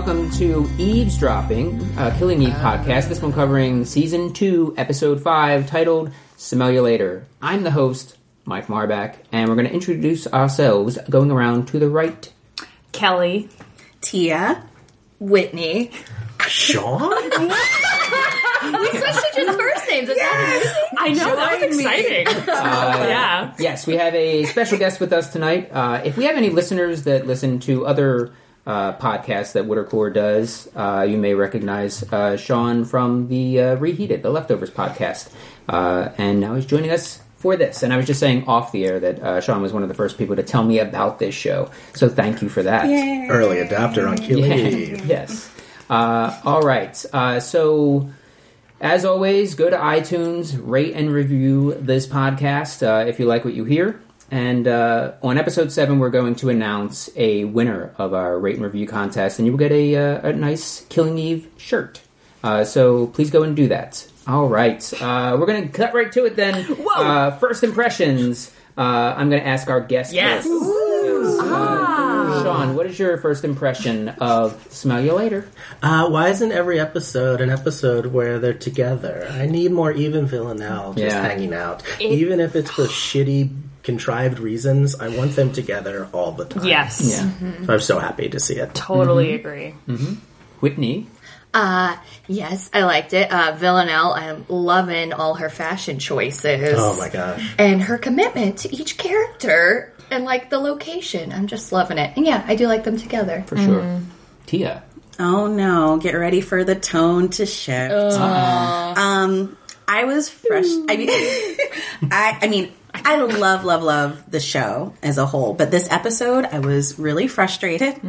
everybody, and welcome to Eavesdropping, uh, Killing Eve podcast. This one covering season two, episode five, titled "Smell You Later." I'm the host, Mike Marback, and we're going to introduce ourselves, going around to the right. Kelly. Tia. Whitney. Sean? We switched each other's first names. Is that I know that was exciting. yeah. Yes, we have a special guest with us tonight. Uh, if we have any listeners that listen to other uh, podcasts that Wittercore does, uh, you may recognize uh, Sean from the uh, Reheated, the Leftovers podcast. Uh, and now he's joining us for this. And I was just saying off the air that uh, Sean was one of the first people to tell me about this show. So thank you for that. Early adopter on Killing Eve. yes. Uh, all right. Uh, so, as always, go to iTunes, rate and review this podcast uh, if you like what you hear. And uh, on episode seven, we're going to announce a winner of our rate and review contest, and you will get a, uh, a nice Killing Eve shirt. Uh, so please go and do that. All right, uh, we're going to cut right to it then. Whoa. Uh, first impressions. Uh, I'm going to ask our guest. Yes. first. Yes. Uh, Sean, what is your first impression of Smell You Later? Uh, why isn't every episode an episode where they're together? I need more even Villanelle just Yeah. hanging out. even if it's for shitty, contrived reasons, I want them together all the time. Yes. Yeah. So I'm so happy to see it. Totally agree. Whitney. Uh, yes, I liked it. Uh, Villanelle, I'm loving all her fashion choices. Oh my gosh. And her commitment to each character and like the location. I'm just loving it. And yeah, I do like them together. For sure. Tia. Oh no, get ready for the tone to shift. Um, I was fresh. I mean, I, I mean, I love, love, love the show as a whole, but this episode, I was really frustrated.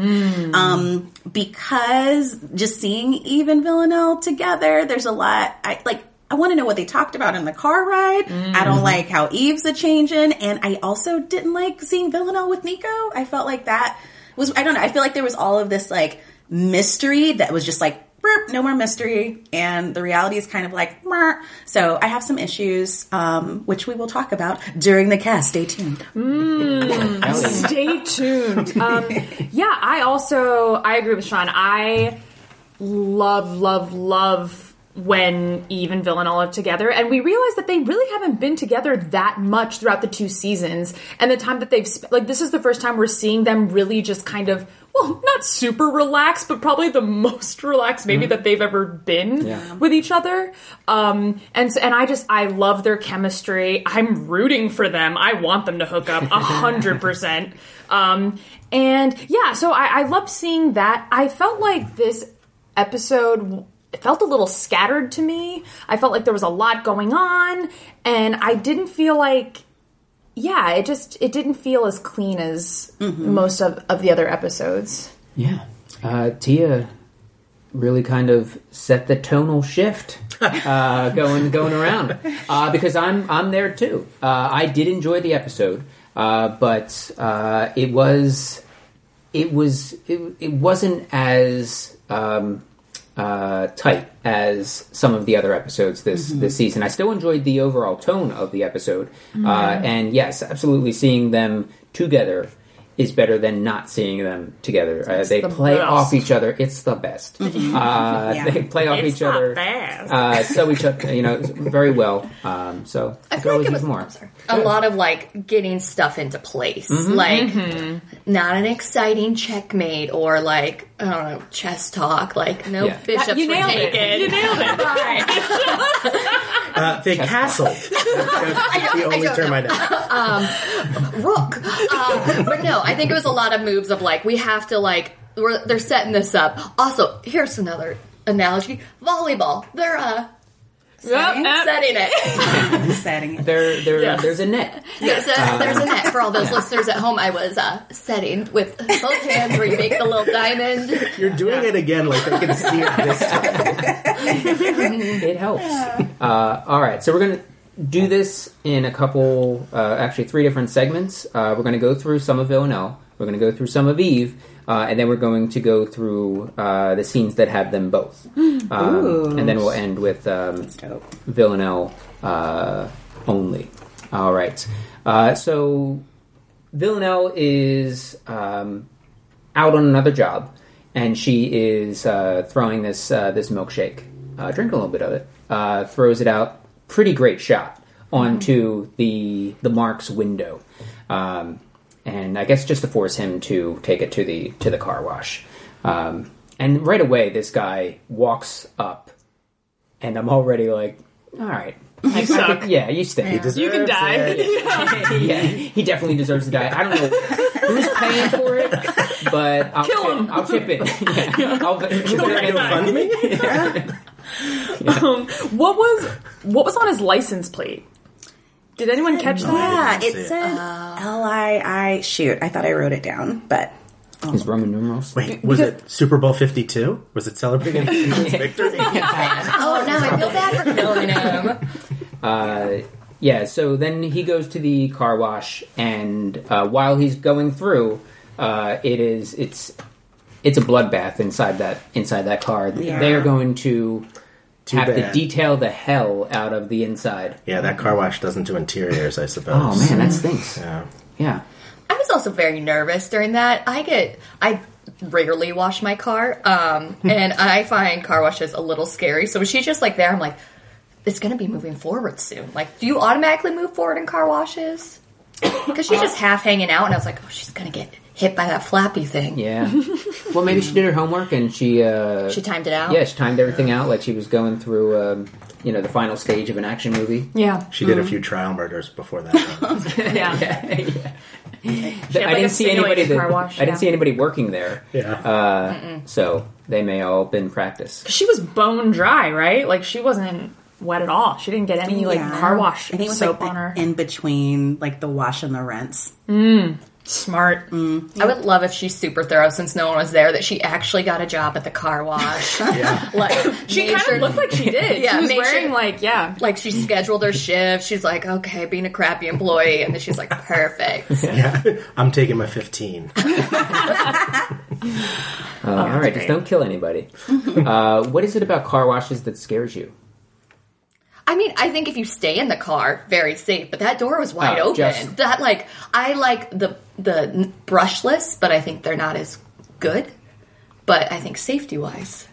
Um, because just seeing Eve and Villanelle together, there's a lot. I like. I want to know what they talked about in the car ride. I don't like how Eve's a changing, and I also didn't like seeing Villanelle with Nico. I felt like that was I don't know. I feel like there was all of this like mystery that was just like no more mystery, and the reality is kind of like Meh. so. I have some issues, um, which we will talk about during the cast. Stay tuned. Ellie. Stay tuned. Um, yeah, I also I agree with Sean. I love, love, love when Eve and Villanelle are together, and we realize that they really haven't been together that much throughout the two seasons. And the time that they've sp- like this is the first time we're seeing them really just kind of well, not super relaxed, but probably the most relaxed maybe that they've ever been Yeah. with each other. Um, and so, and I just I love their chemistry. I'm rooting for them. I want them to hook up a hundred percent. Um, and yeah, so I, I love seeing that. I felt like this episode it felt a little scattered to me. I felt like there was a lot going on, and I didn't feel like yeah, it just it didn't feel as clean as most of, of the other episodes. Yeah. Uh, Tia really kind of set the tonal shift uh, going going around uh, because I'm I'm there too. Uh, I did enjoy the episode, uh, but uh, it was it was it, it wasn't as um, uh, tight as some of the other episodes this this season. I still enjoyed the overall tone of the episode, uh, and yes, absolutely seeing them together is better than not seeing them together. Uh, they the play best. off each other. It's the best. Uh, Yeah. They play off It's each other. best. Uh, so each other, you know, very well. Um, so I could feel like it was more. A lot of like getting stuff into place. Like not an exciting checkmate or like I don't know chess talk. Like no Yeah. bishops you were nailed it. taken. You nailed it. Uh, they castled. That's the only don't term know. I know. rook. Um, but no, I think it was a lot of moves of like we have to like we're, they're setting this up. Also, here's another analogy: volleyball. They're uh Yep, yep. setting it. Setting it. There, there, Yes. there's a net. There's a there's a net for all those listeners at home. I was uh, setting with both hands where you make the little diamond. You're doing it again like they can see it this time. It helps. Uh, all right, so we're gonna do this in a couple, uh, actually three different segments. Uh, we're gonna go through some of Villanelle. We're gonna go through some of Eve. Uh, and then we're going to go through uh, the scenes that have them both, um, and then we'll end with um, Villanelle uh, only. All right. Uh, so Villanelle is um, out on another job, and she is uh, throwing this uh, this milkshake, uh, drinking a little bit of it, uh, throws it out. Pretty great shot onto the the Mark's window, um, and I guess just to force him to take it to the to the car wash. Um, and right away, this guy walks up, and I'm already like, all right. I, I suck. could- yeah, you stay. You can die. it. yeah, he definitely deserves to die. I don't know who's paying for it, but I'll Kill chip, him. I'll chip it. Yeah, I'll, Kill that guy. GoFundMe? Um, what was what was on his license plate? Did anyone catch that? Yeah, didn't it see said L I I. Shoot, I thought I wrote it down, but His Roman numerals. Wait, was it Super Bowl 52? Was it celebrating his victory? Oh, now I feel bad for killing him. Uh, yeah, so then he goes to the car wash, and uh, while he's going through, uh, it is it's it's a bloodbath inside that inside that car. Yeah. They are going to Too have to detail the hell out of the inside. Yeah, that car wash doesn't do interiors, I suppose. Oh man, that stinks. Yeah. Yeah. I was also very nervous during that. I get I regularly wash my car, um, and I find car washes a little scary. So she's just like there, I'm like, it's gonna be moving forward soon. Like, do you automatically move forward in car washes? Because she's just half hanging out, and I was like, oh, she's gonna get hit by that flappy thing. Yeah. well, maybe she did her homework and she. Uh, She timed it out. Yeah, she timed everything out like she was going through, um, you know, the final stage of an action movie. Yeah, She did a few trial murders before that. yeah. yeah. had, I like, didn't see anybody. That, car wash, I didn't yeah. see anybody working there. yeah. Uh, so they may all been practice. She was bone dry, right? Like she wasn't wet at all. She didn't get any like yeah. car wash I think it was soap like on her. in between, like the wash and the rinse. Smart. I would love if she's super thorough since no one was there that she actually got a job at the car wash. yeah. like She kind sure- of looked like she did. Yeah, she was wearing sure- like yeah. like she scheduled her shift. She's like, okay, being a crappy employee, and then she's like, perfect. Yeah. I'm taking my 15. Uh, all right, great. just don't kill anybody. uh, what is it about car washes that scares you? I mean, I think if you stay in the car, very safe. But that door was wide Oh, open. just- That like, I like the the brushless, but I think they're not as good. But I think safety wise.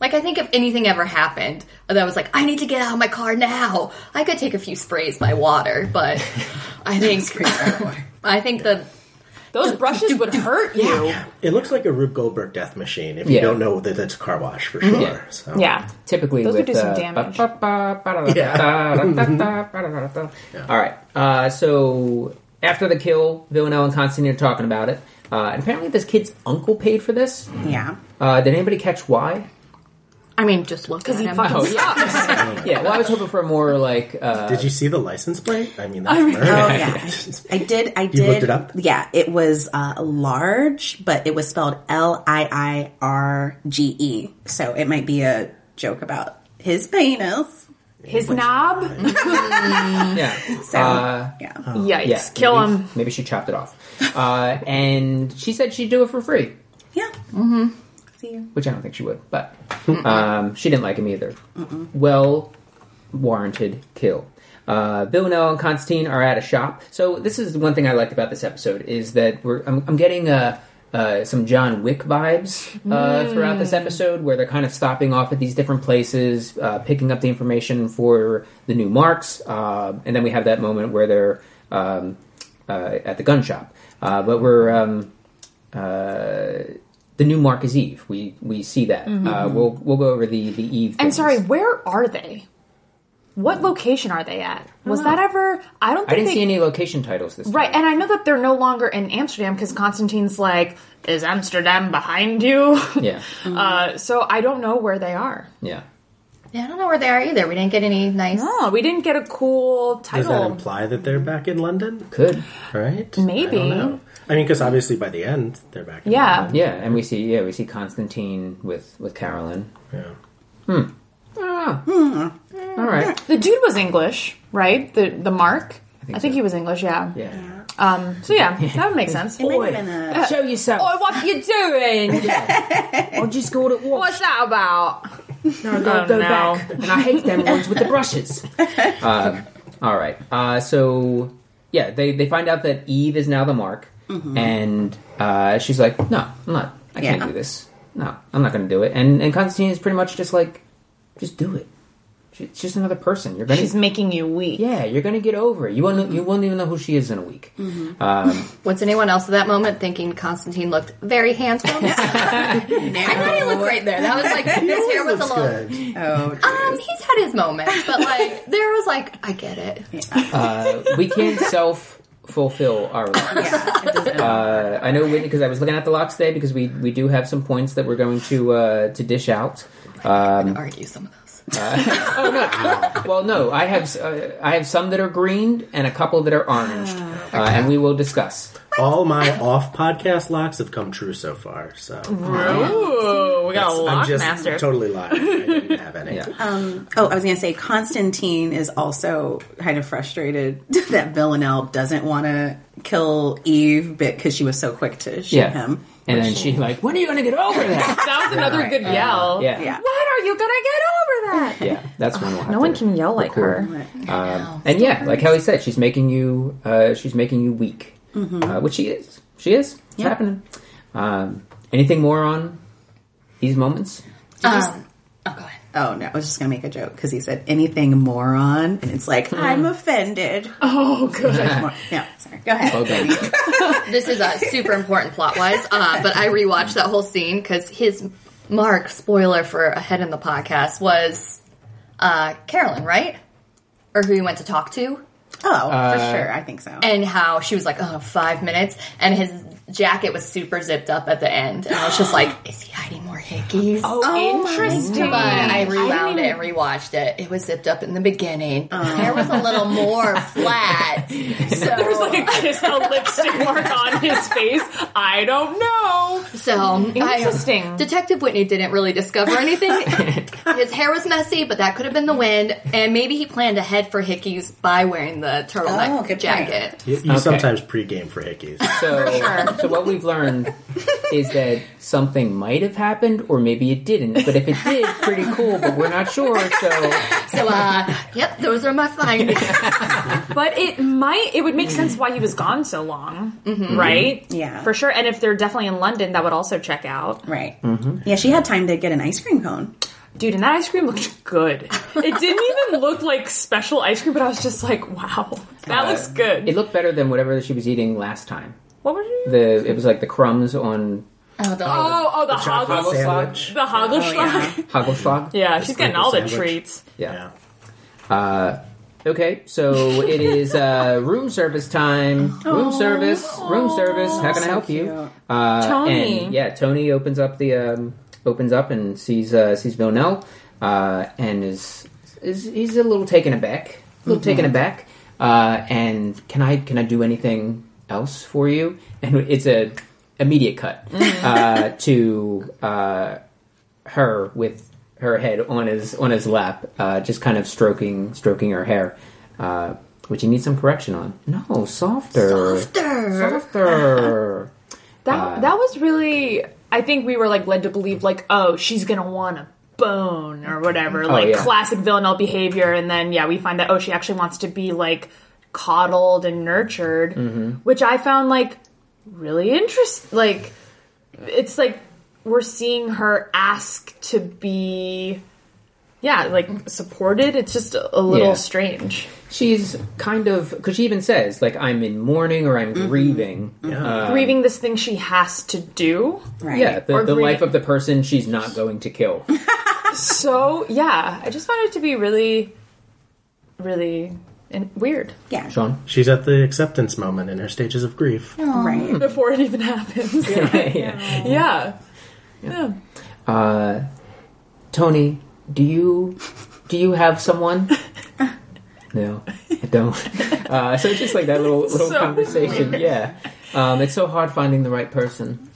Like I think if anything ever happened that was like I need to get out of my car now, I could take a few sprays by water, but I think I think the Those brushes would hurt you. It looks like a Rube Goldberg death machine if you Yeah. don't know that that's a car wash for sure. Yeah. So. Yeah. Typically, Those with would do some uh, damage. ba- ba- ba- ba- Yeah. da- da- da- da- da- da- da. All right. Uh, so after the kill, Villanelle and Constantine are talking about it. Uh, and apparently, this kid's uncle paid for this. Yeah. Uh, did anybody catch why? I mean, just look at he him. fucking Oh yeah, yeah. Well, I was hoping for a more like. Uh, Did you see the license plate? I mean, that's murder. Oh yeah, I did. I did. You looked it up? Yeah, it was uh, large, but it was spelled L I I R G E. So it might be a joke about his penis. His knob. yeah. So Uh, yeah, Yikes! yeah. Kill maybe, him. Maybe she chopped it off. Uh, and she said she'd do it for free. yeah. Mm-hmm. See you. which I don't think she would, but um, she didn't like him either. Well warranted kill. Uh, Villanelle and Constantine are at a shop. So this is one thing I liked about this episode is that we're I'm, I'm getting uh, uh, some John Wick vibes uh, throughout this episode, where they're kind of stopping off at these different places, uh, picking up the information for the new marks, uh, and then we have that moment where they're um, uh, at the gun shop. Uh, but we're um, uh, the new mark is Eve. We we see that. Uh, we'll we'll go over the the Eve. And sorry, where are they? What location are they at? Was that ever? I don't. Think I didn't they, see any location titles this Right, time. and I know that they're no longer in Amsterdam because Constantine's like, "Is Amsterdam behind you?" Yeah, Uh, so I don't know where they are. yeah. Yeah, I don't know where they are either. We didn't get any nice. Oh, we didn't get a cool title. Does that imply that they're back in London? Could Right? Maybe. I don't know. I mean, because obviously by the end they're back. In Yeah. London. yeah, and we see yeah we see Constantine with with Carolyn. Yeah. Ah. All right. the dude was English, right? The the Mark. I think, so. he was English. Yeah. Yeah. Um. So yeah, that would make sense. It might have been a- show yourself. Oh, what you doing? I just go to walk. What's that about? No, go, Oh, go no. back. And I hate them ones with the brushes. Um, all right. Uh, so yeah, they they find out that Eve is now the mark, and uh, she's like, "No, I'm not. I can't do this. no, I'm not going to do it. And and Constantine is pretty much just like, just do it. It's just another person. You're gonna, She's making you weak. yeah, you're gonna get over it. You won't, you won't even know who she is in a week. Um, Was anyone else at that moment thinking Constantine looked very handsome? I thought he looked great there. That was like his hair was a Looks little. good. Oh, Um, he's had his moments, but like there was like I get it. uh, we can't self fulfill our locks. yeah. Uh, I know Whitney because I was looking at the locks today because we we do have some points that we're going to uh, to dish out. Um, Argue some of those. oh no! Well, no, I have uh, I have some that are green and a couple that are orange, uh, and we will discuss. All my off podcast locks have come true so far. So Ooh, we got a I'm just master. totally lying. I didn't have any. Yeah. Um, oh, I was going to say Constantine is also kind of frustrated that Villanelle doesn't want to kill Eve because she was so quick to shoot Yeah. him. And then she's like, "When are you going to get over that?" that was another good yell. Yeah, Yeah. When are you gonna get over that? yeah. That's when we'll have No to one can yell like record. her. Um, and yeah, like Kelly said, she's making you uh, she's making you weak, uh, which she is. She is. It's Yeah. happening. Um, anything more on these moments? Um, oh, go ahead. No, I was just going to make a joke because he said anything moron, and it's like I'm offended. Oh, good. yeah, sorry. Go ahead. Well done. This is uh, super important plot wise, uh, but I rewatched that whole scene because his mark spoiler for ahead in the podcast was uh, Carolyn, right? Or who he went to talk to, Oh, for sure. I think so. and how she was like, "Oh, five minutes," and his jacket was super zipped up at the end, and I was just like, "Is he hiding more hickeys?" Oh, oh interesting. But I didn't rewound it even- and rewatched it. It was zipped up in the beginning. His hair was a little more flat. So There was like a kiss, a lipstick mark on his face. I don't know. So Interesting. I, Detective Whitney didn't really discover anything. His hair was messy, but that could have been the wind, and maybe he planned ahead for hickeys by wearing the turtleneck Oh, good point. jacket. You, you Okay. sometimes pregame for hickeys. So, so what we've learned is that something might have happened, or maybe it didn't. But if it did, pretty cool. But we're not sure. So So, uh, yep, those are my findings. But it might, it would make sense why he was gone so long, mm-hmm. right? Mm-hmm. Yeah. For sure. And if they're definitely in London, that would also check out. right. Mm-hmm. Yeah, she had time to get an ice cream cone. Dude, and that ice cream looked good. It didn't even look like special ice cream, but I was just like, wow, that uh, looks good. it looked better than whatever she was eating last time. What was it? The it was like the crumbs on Oh, the, Oh, oh, the, chocolate hoggle, sandwich. the hoggle yeah. Hagelschlag. Yeah, she's getting sprinkle all the treats. Yeah. Yeah. Uh, okay, so it is uh, room service time. Room service. Room service. How can I help you? Uh, Tony. And, yeah, Tony opens up the um, opens up and sees uh, sees Villanelle uh, and is is he's a little taken aback. A little taken aback. Uh, and can I can I do anything else for you? And it's a immediate cut uh, to uh, her with her head on his on his lap, uh, just kind of stroking stroking her hair, uh, which you need some correction on. No, softer, Softer. softer. That that was really. I think we were like led to believe like, oh, she's gonna want a bone or whatever, like yeah. classic Villanelle behavior, and then yeah, we find that oh, she actually wants to be like coddled and nurtured, mm-hmm. which I found like really interesting. Like it's like we're seeing her ask to be. Yeah, like supported. It's just a, a little Yeah. strange. She's kind of because she even says like I'm in mourning or I'm mm-hmm. grieving. Mm-hmm. Uh, Grieving this thing she has to do. Right. yeah, the, the life of the person she's not going to kill. So yeah, I just found it to be really, really in- weird Yeah. Sean, She's at the acceptance moment in her stages of grief. Right. before it even happens. yeah. yeah, yeah. Uh, Tony, do you do you have someone? No, I don't. Uh, so it's just like that little little So conversation. Yeah, um, it's so hard finding the right person.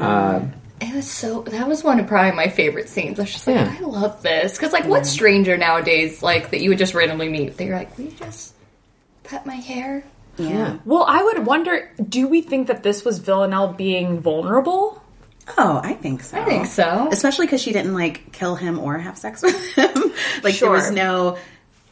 Um, It was so. That was one of probably my favorite scenes. I was just like, Yeah. I love this because, like, what stranger nowadays, like that you would just randomly meet? They're like, "Will you just pet my hair?" Yeah. Well, I would wonder: Do we think that this was Villanelle being vulnerable? Oh, I think so. I think so. Especially because she didn't like kill him or have sex with him. like Sure. there was no.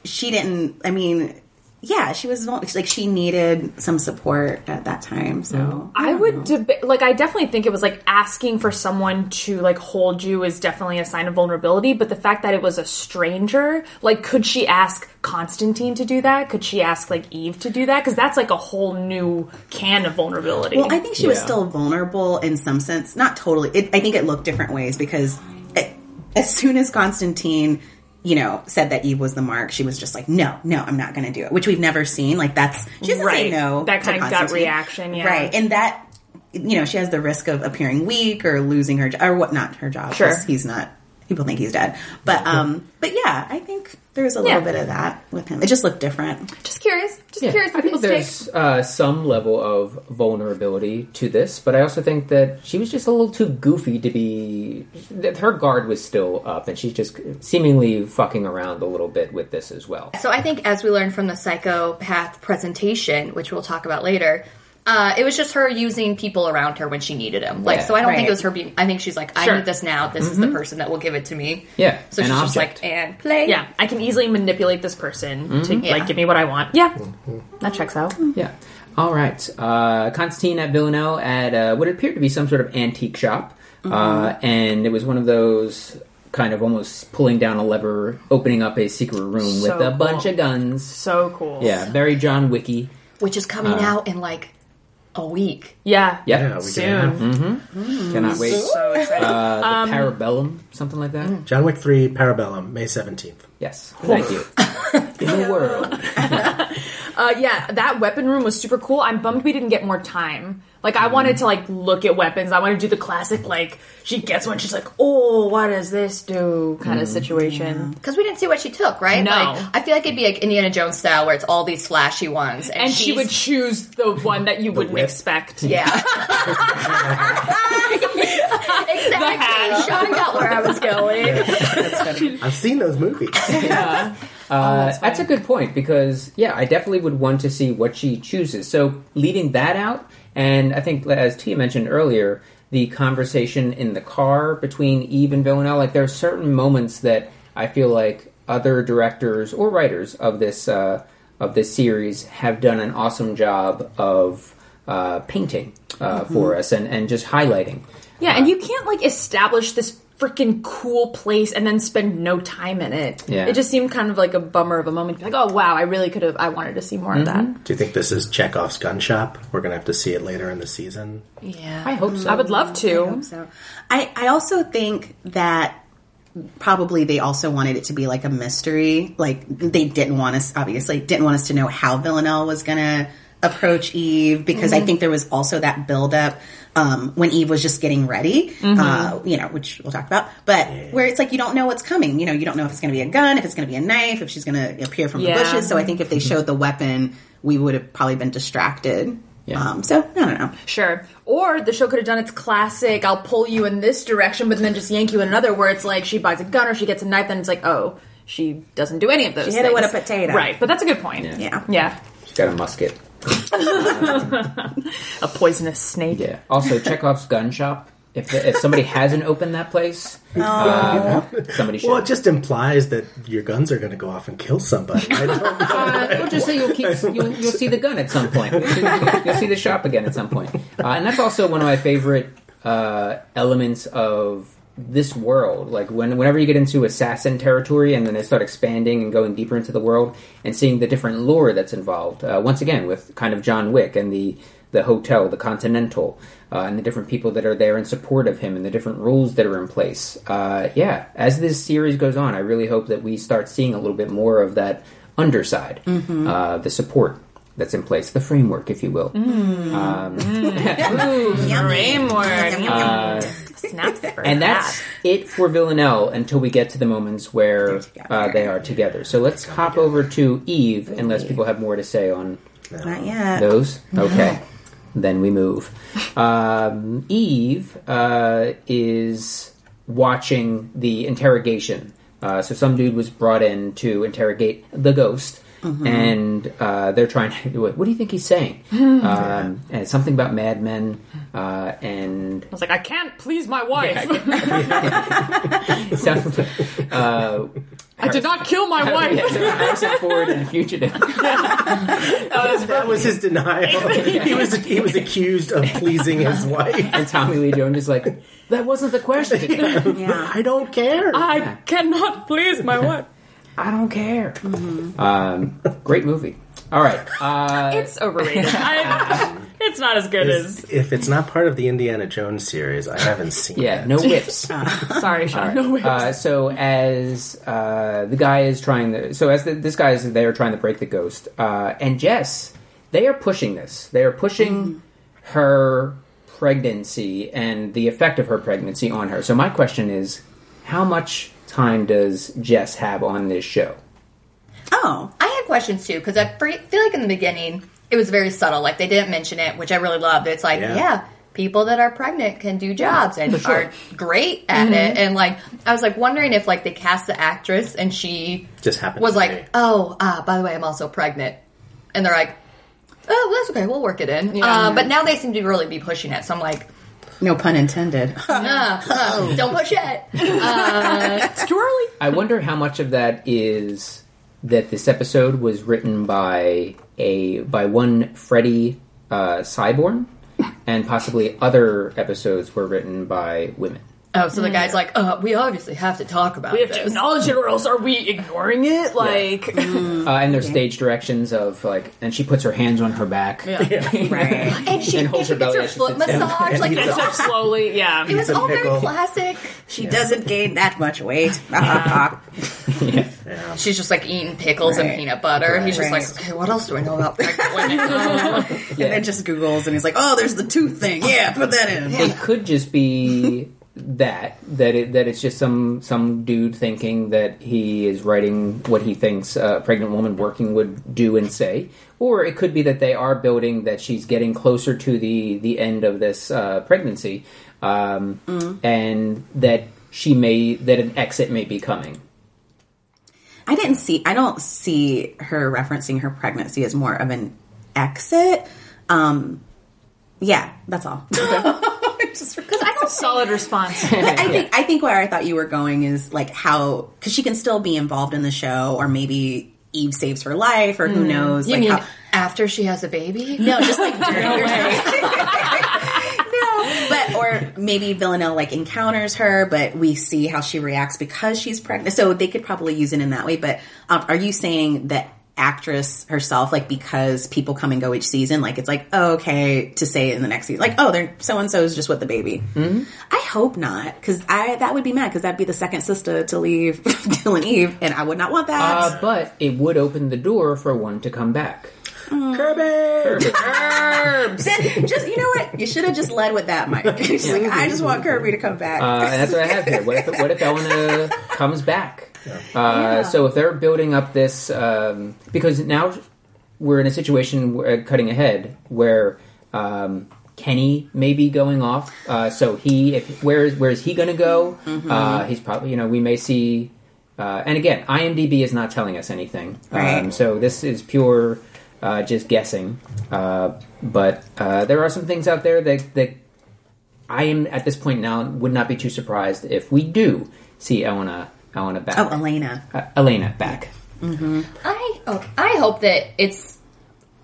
She didn't. I mean, yeah, she was like she needed some support at that time. So I would deba- like. I definitely think it was like asking for someone to like hold you is definitely a sign of vulnerability, but the fact that it was a stranger, like could she ask Constantine to do that? Could she ask like Eve to do that? Cuz that's like a whole new can of vulnerability. Well, I think she was still vulnerable in some sense. Not totally. It, I think it looked different ways because it, as soon as Constantine, you know, said that Eve was the mark, she was just like, no, no, I'm not going to do it, which we've never seen. Like that's, she doesn't say Right. no. That kind of gut reaction, yeah. Right. And that, you know, she has the risk of appearing weak or losing her, jo- or what, not her job. Sure. He's not, people think he's dead. But, um, but yeah, I think there's a little Yeah. bit of that with him. It just looked different. just curious, just Yeah, curious I think there's uh, some level of vulnerability to this, but I also think that she was just a little too goofy to be. That her guard was still up, and she's just seemingly fucking around a little bit with this as well. So I think as we learned from the psychopath presentation, which we'll talk about later, uh, it was just her using people around her when she needed them. Like, Yeah. so I don't think it was her being. I think she's like, I Sure. need this now. This is the person that will give it to me. Yeah, So an she's just like, and play. Yeah, I can easily manipulate this person to Yeah. like give me what I want. Yeah, that checks out. Yeah. All right. Uh, Constantine at Villanelle at uh, what appeared to be some sort of antique shop, uh, and it was one of those kind of almost pulling down a lever, opening up a secret room So with a bunch of guns. So cool. Yeah, very John Wicky. Which is coming out in like a week. Yeah. Yeah, Yeah, we Soon. can cannot wait. So excited. Uh, the Parabellum, something like that. John Wick 3 Parabellum, May 17th. Yes, thank you. In the world, Uh, yeah, that weapon room was super cool. I'm bummed we didn't get more time. Like, I wanted to like look at weapons. I wanted to do the classic like she gets one, she's like, "Oh, what does this do?" kind of situation. Because we didn't see what she took, right? No. Like, I feel like it'd be like Indiana Jones style, where it's all these flashy ones, and, And she she's- would choose the one that you wouldn't whip? expect. Yeah. exactly. Sean got where I was going. I've seen those movies. uh, that's a good point because yeah, I definitely would want to see what she chooses. So leaving that out, and I think as Tia mentioned earlier, the conversation in the car between Eve and Villanelle, like there are certain moments that I feel like other directors or writers of this uh, of this series have done an awesome job of uh, painting uh, for us and, and just highlighting. Yeah, and you can't like establish this freaking cool place and then spend no time in it. Yeah. It just seemed kind of like a bummer of a moment. Like, oh wow, I really could have. I wanted to see more of mm-hmm. that. Do you think this is Chekhov's gun shop? We're going to have to see it later in the season. Yeah. I hope so. I would love to. I hope so. I, I also think that probably they also wanted it to be like a mystery. Like they didn't want us, obviously, didn't want us to know how Villanelle was going to approach Eve because I mm-hmm. think there was also that buildup um, when Eve was just getting ready, uh, you know, which we'll talk about, but where it's like you don't know what's coming. You know, you don't know if it's going to be a gun, if it's going to be a knife, if she's going to appear from Yeah. the bushes. So I think if they showed the weapon, we would have probably been distracted. Yeah. Um, so I don't know. Sure. Or the show could have done its classic, I'll pull you in this direction, but then just yank you in another, where it's like she buys a gun or she gets a knife, then it's like, oh, she doesn't do any of those She hit it with a potato. Right, but that's a good point. Yeah. Yeah. She's got a musket. A poisonous snake. Yeah. Also, Chekhov's gun shop. If the, if somebody hasn't opened that place, uh, somebody should. Well, it just implies that your guns are going to go off and kill somebody. I don't know. Uh, we'll just say you'll keep you'll, you'll see the gun at some point. You'll see, you'll see the shop again at some point, uh, and that's also one of my favorite uh, elements of this world. Like when whenever you get into assassin territory, and then they start expanding and going deeper into the world, and seeing the different lore that's involved. Uh, once again, with kind of John Wick and the the hotel, the Continental, uh, and the different people that are there in support of him, and the different rules that are in place. Uh, yeah, as this series goes on, I really hope that we start seeing a little bit more of that underside, uh, the support that's in place, the framework, if you will. Um, Framework. uh, Snaps for and that's it for Villanelle until we get to the moments where uh, they are together. So let's hop over to Eve, unless people have more to say on Not yet. those. Okay, then we move. Um, Eve uh, is watching the interrogation. Uh, so some dude was brought in to interrogate the ghost, and uh, they're trying to do it. What do you think he's saying? um, and something about Mad Men, uh, and I was like, I can't please my wife. it sounds uh, I did not kill my wife. Harrison Ford and Fugitive. That was his denial. he was he was accused of pleasing his wife. and Tommy Lee Jones is like, that wasn't the question. Yeah. I don't care. I cannot please my wife. I don't care. Um, great movie. All right. Uh, It's overrated. I, it's not as good as. if it's not part of the Indiana Jones series, I haven't seen it. yeah, it. no whips. Sorry, Sean. No way. Uh, so as uh, the guy is trying to, so as the, this guy is there trying to break the ghost, uh, and Jess, they are pushing this. They are pushing her pregnancy and the effect of her pregnancy on her. So my question is, how much time does Jess have on this show? Oh, I had questions too because I feel like in the beginning it was very subtle. Like they didn't mention it, which I really loved. It's like, Yeah. yeah, people that are pregnant can do jobs and sure. are great at it. And like, I was like wondering if like they cast the actress and she Just happened was like, be. oh, uh, by the way, I'm also pregnant, and they're like, oh, that's okay, we'll work it in. Yeah. Uh, but now they seem to really be pushing it, so I'm like, no pun intended. uh, uh, don't push it. Uh, It's too early. I wonder how much of that is that this episode was written by a by one Freddie uh, Syborn, and possibly other episodes were written by women. Oh, so the guy's like, uh, we obviously have to talk about it. We have this. to acknowledge it, or else are we ignoring it? Like, Uh, and there's stage directions of like, and she puts her hands on her back. yeah. right. and she, And and holds she her gets belly her as she foot sits down. massage. Like he's it was, Except slowly, yeah. it was all very pickle. classic. She doesn't gain that much weight. Yeah. She's just like eating pickles Right. and peanut butter. He's just Right. like, okay, what else do I know about pregnant women? And then just Googles and he's like, oh, there's the tooth thing. Yeah, put that in. It could just be that that it, that it's just some some dude thinking that he is writing what he thinks a pregnant woman working would do and say, or it could be that they are building that she's getting closer to the the end of this uh, pregnancy, um, and that she may that an exit may be coming. I didn't see. I don't see her referencing her pregnancy as more of an exit. Um, yeah, that's all. Just- Solid response. I think I think where I thought you were going is like how because she can still be involved in the show, or maybe Eve saves her life, or who knows? you like mean how, after she has a baby? no, just like during her no, but or maybe Villanelle like encounters her, but we see how she reacts because she's pregnant. So they could probably use it in that way. But um, are you saying that actress herself, like because people come and go each season, like it's like oh, okay to say it in the next season, like oh, they're so and so is just with the baby. Mm-hmm. I hope not, because I that would be mad because that'd be the second sister to leave Killing Eve, and I would not want that. Uh, but it would open the door for one to come back. Kirby! Then just you know what? You should have just led with that, Mike. She's like, I just want Kirby to come back. Uh, that's what I have here. What if what if Elena comes back? Uh, So if they're building up this, um, because now we're in a situation uh, cutting ahead where um, Kenny may be going off. Uh, so he, if where is where is he going to go? Uh, he's probably you know we may see. Uh, and again, IMDb is not telling us anything, um, so this is pure uh, just guessing. Uh, but uh, there are some things out there that that I am at this point now would not be too surprised if we do see Elena Elena back. oh, Elena. Uh, Elena back. I oh, I hope that it's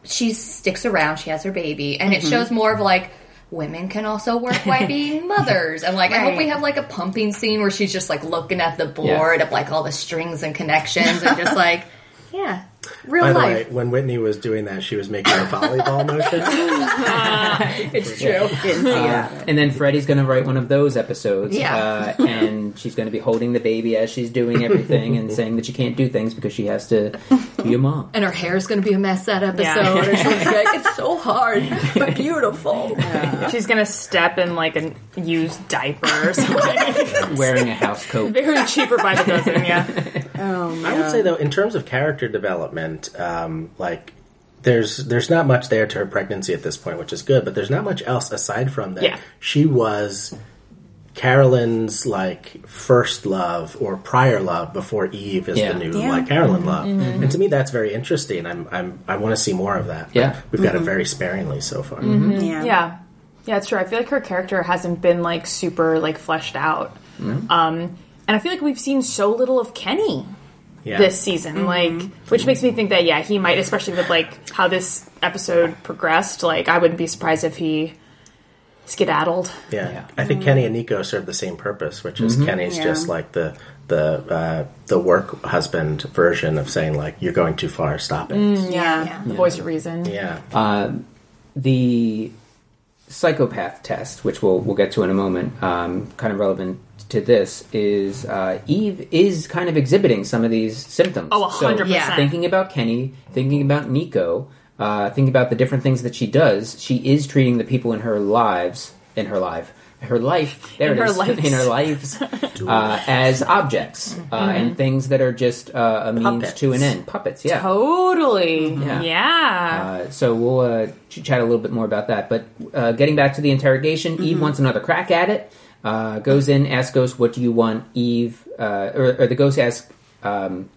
she sticks around. She has her baby, and Mm-hmm. it shows more of like women can also work while being mothers. And like I hope we have like a pumping scene where she's just like looking at the board of like all the strings and connections, and just like yeah, real By the life. way, when Whitney was doing that, she was making a volleyball motion. It's true. Didn't. And then Freddie's going to write one of those episodes, Yeah. uh, and she's going to be holding the baby as she's doing everything and saying that she can't do things because she has to be a mom. And her hair's gonna be a mess that episode. Yeah. And she'll like, it's so hard, but beautiful. She's gonna step in like a used diaper or something. Wearing a house coat. Very cheaper by the dozen, yeah. I would say though, in terms of character development, um, like there's there's not much there to her pregnancy at this point, which is good. But there's not much else aside from that. Yeah. She was Carolyn's like first love or prior love before Eve is Yeah. the new Yeah. like Carolyn mm-hmm. love, mm-hmm. and to me that's very interesting. I'm, I'm I want to see more of that. but Yeah. we've got it mm-hmm. very sparingly so far. Yeah. Yeah. Yeah, it's true. I feel like her character hasn't been like super like fleshed out. Um and I feel like we've seen so little of Kenny Yeah. this season, mm-hmm. like which makes me think that yeah, he might especially with like how this episode progressed, like I wouldn't be surprised if he skedaddled. Yeah. I think mm-hmm. Kenny and Nico serve the same purpose, which is mm-hmm. Kenny's Yeah. just like the the uh, the work husband version of saying like you're going too far, stop it. Mm, yeah. Yeah. The voice of reason. Yeah, uh, the psychopath test, which we'll we'll get to in a moment, um, kind of relevant to this, is uh, Eve is kind of exhibiting some of these symptoms. Oh, a So, hundred Yeah. Thinking about Kenny, thinking about Nico, uh, thinking about the different things that she does, she is treating the people in her lives, in her life, her life, there In it her is, lives. in her lives, uh, as objects uh, and things that are just uh, a means Puppets. to an end. Puppets, yeah. Totally. Yeah. Yeah. Uh, so we'll uh, ch- chat a little bit more about that. But uh, getting back to the interrogation, Eve wants another crack at it. Uh, goes in, asks Ghost, "What do you want?" Eve, uh, or, or the Ghost asks um,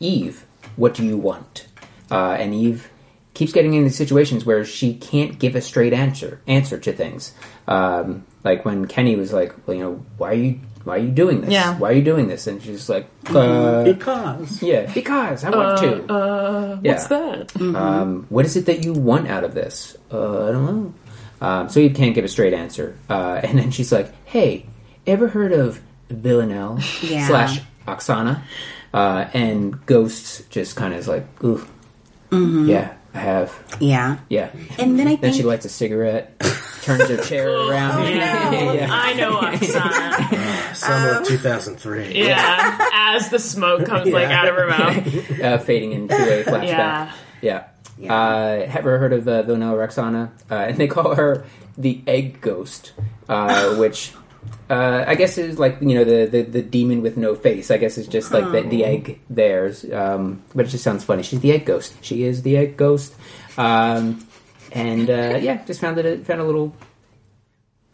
Eve, "What do you want?" Uh, and Eve keeps getting in these situations where she can't give a straight answer answer to things. Um, like when Kenny was like, "Well, you know, why are you why are you doing this? Yeah. Why are you doing this?" And she's like, uh, because "Yeah, because I want to." uh, Yeah. what's that? Um, what is it that you want out of this? Uh, I don't know. Um, so you can't give a straight answer. Uh, and then she's like, "Hey, ever heard of Villanelle Yeah. slash Oksana?" Uh, and Ghosts just kind of is like, "Ooh, yeah, I have, Yeah. yeah." And then I Then she lights a cigarette, turns her chair around. yeah. I know Oksana. summer of 2003. yeah. As the smoke comes like out of her mouth. uh, fading into a flashback. Yeah. Yeah. Uh, have ever heard of uh, Villanelle Roxana? Uh, and they call her the egg ghost, uh, which uh, I guess is like you know the, the, the demon with no face. I guess it's just like the, the egg theirs, um, but it just sounds funny. She's the egg ghost. She is the egg ghost. Um, and uh, yeah, just found it found a little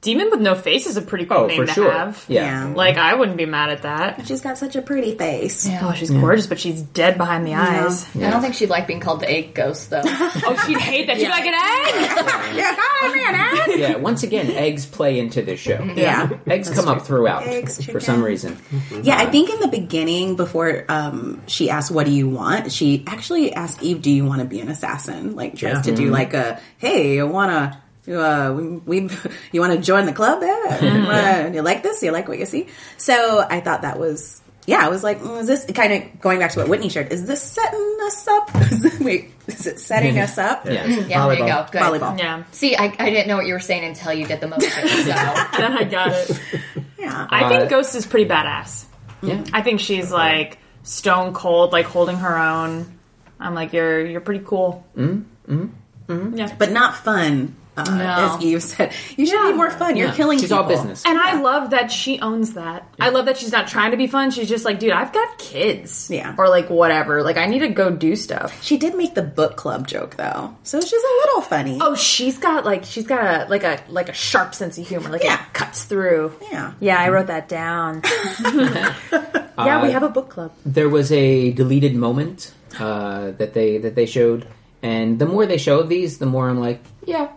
Demon with no face is a pretty cool oh name for to sure have. yeah. Yeah. Like I wouldn't be mad at that. she's got such a pretty face. Oh, she's gorgeous, but she's dead behind the eyes. I don't think she'd like being called the egg ghost though. Oh, she'd hate that. She'd be like an egg. Yeah, God, man, eh? Yeah, once again, eggs play into this show. Yeah. Eggs come up throughout Eggs, for some reason. Yeah, I think in the beginning, before um, she asked, "What do you want?" she actually asked Eve, "Do you want to be an assassin?" Like tries Yeah. to do like a, "Hey, I wanna." Uh, we, we you want to join the club there? Uh, you like this? You like what you see? So I thought that was yeah. I was like, mm, is this kind of going back to what Whitney shared? Is this setting us up? Wait, is it setting us up? Yeah. Yeah, there you go. Good. Volleyball. Yeah. See, I, I didn't know what you were saying until you did the motion. So Then I got it. Yeah. I Uh, think Ghost is pretty badass. Yeah. I think she's like stone cold, like holding her own. I'm like, you're you're pretty cool. Mm-hmm. Yeah. but not fun. Uh, No. As Eve said, you should Yeah. be more fun. You're Yeah. killing. She's all business. And I love that she owns that. I love that she's not trying to be fun. She's just like, dude, I've got kids. Yeah. Or like whatever. Like I need to go do stuff. She did make the book club joke though, so she's a little funny. Oh, she's got like she's got a like a like a sharp sense of humor. Like Yeah. it cuts through. Yeah. Yeah, I wrote that down. yeah, we have a book club. there was a deleted moment uh, that they that they showed, and the more they showed these, the more I'm like, yeah,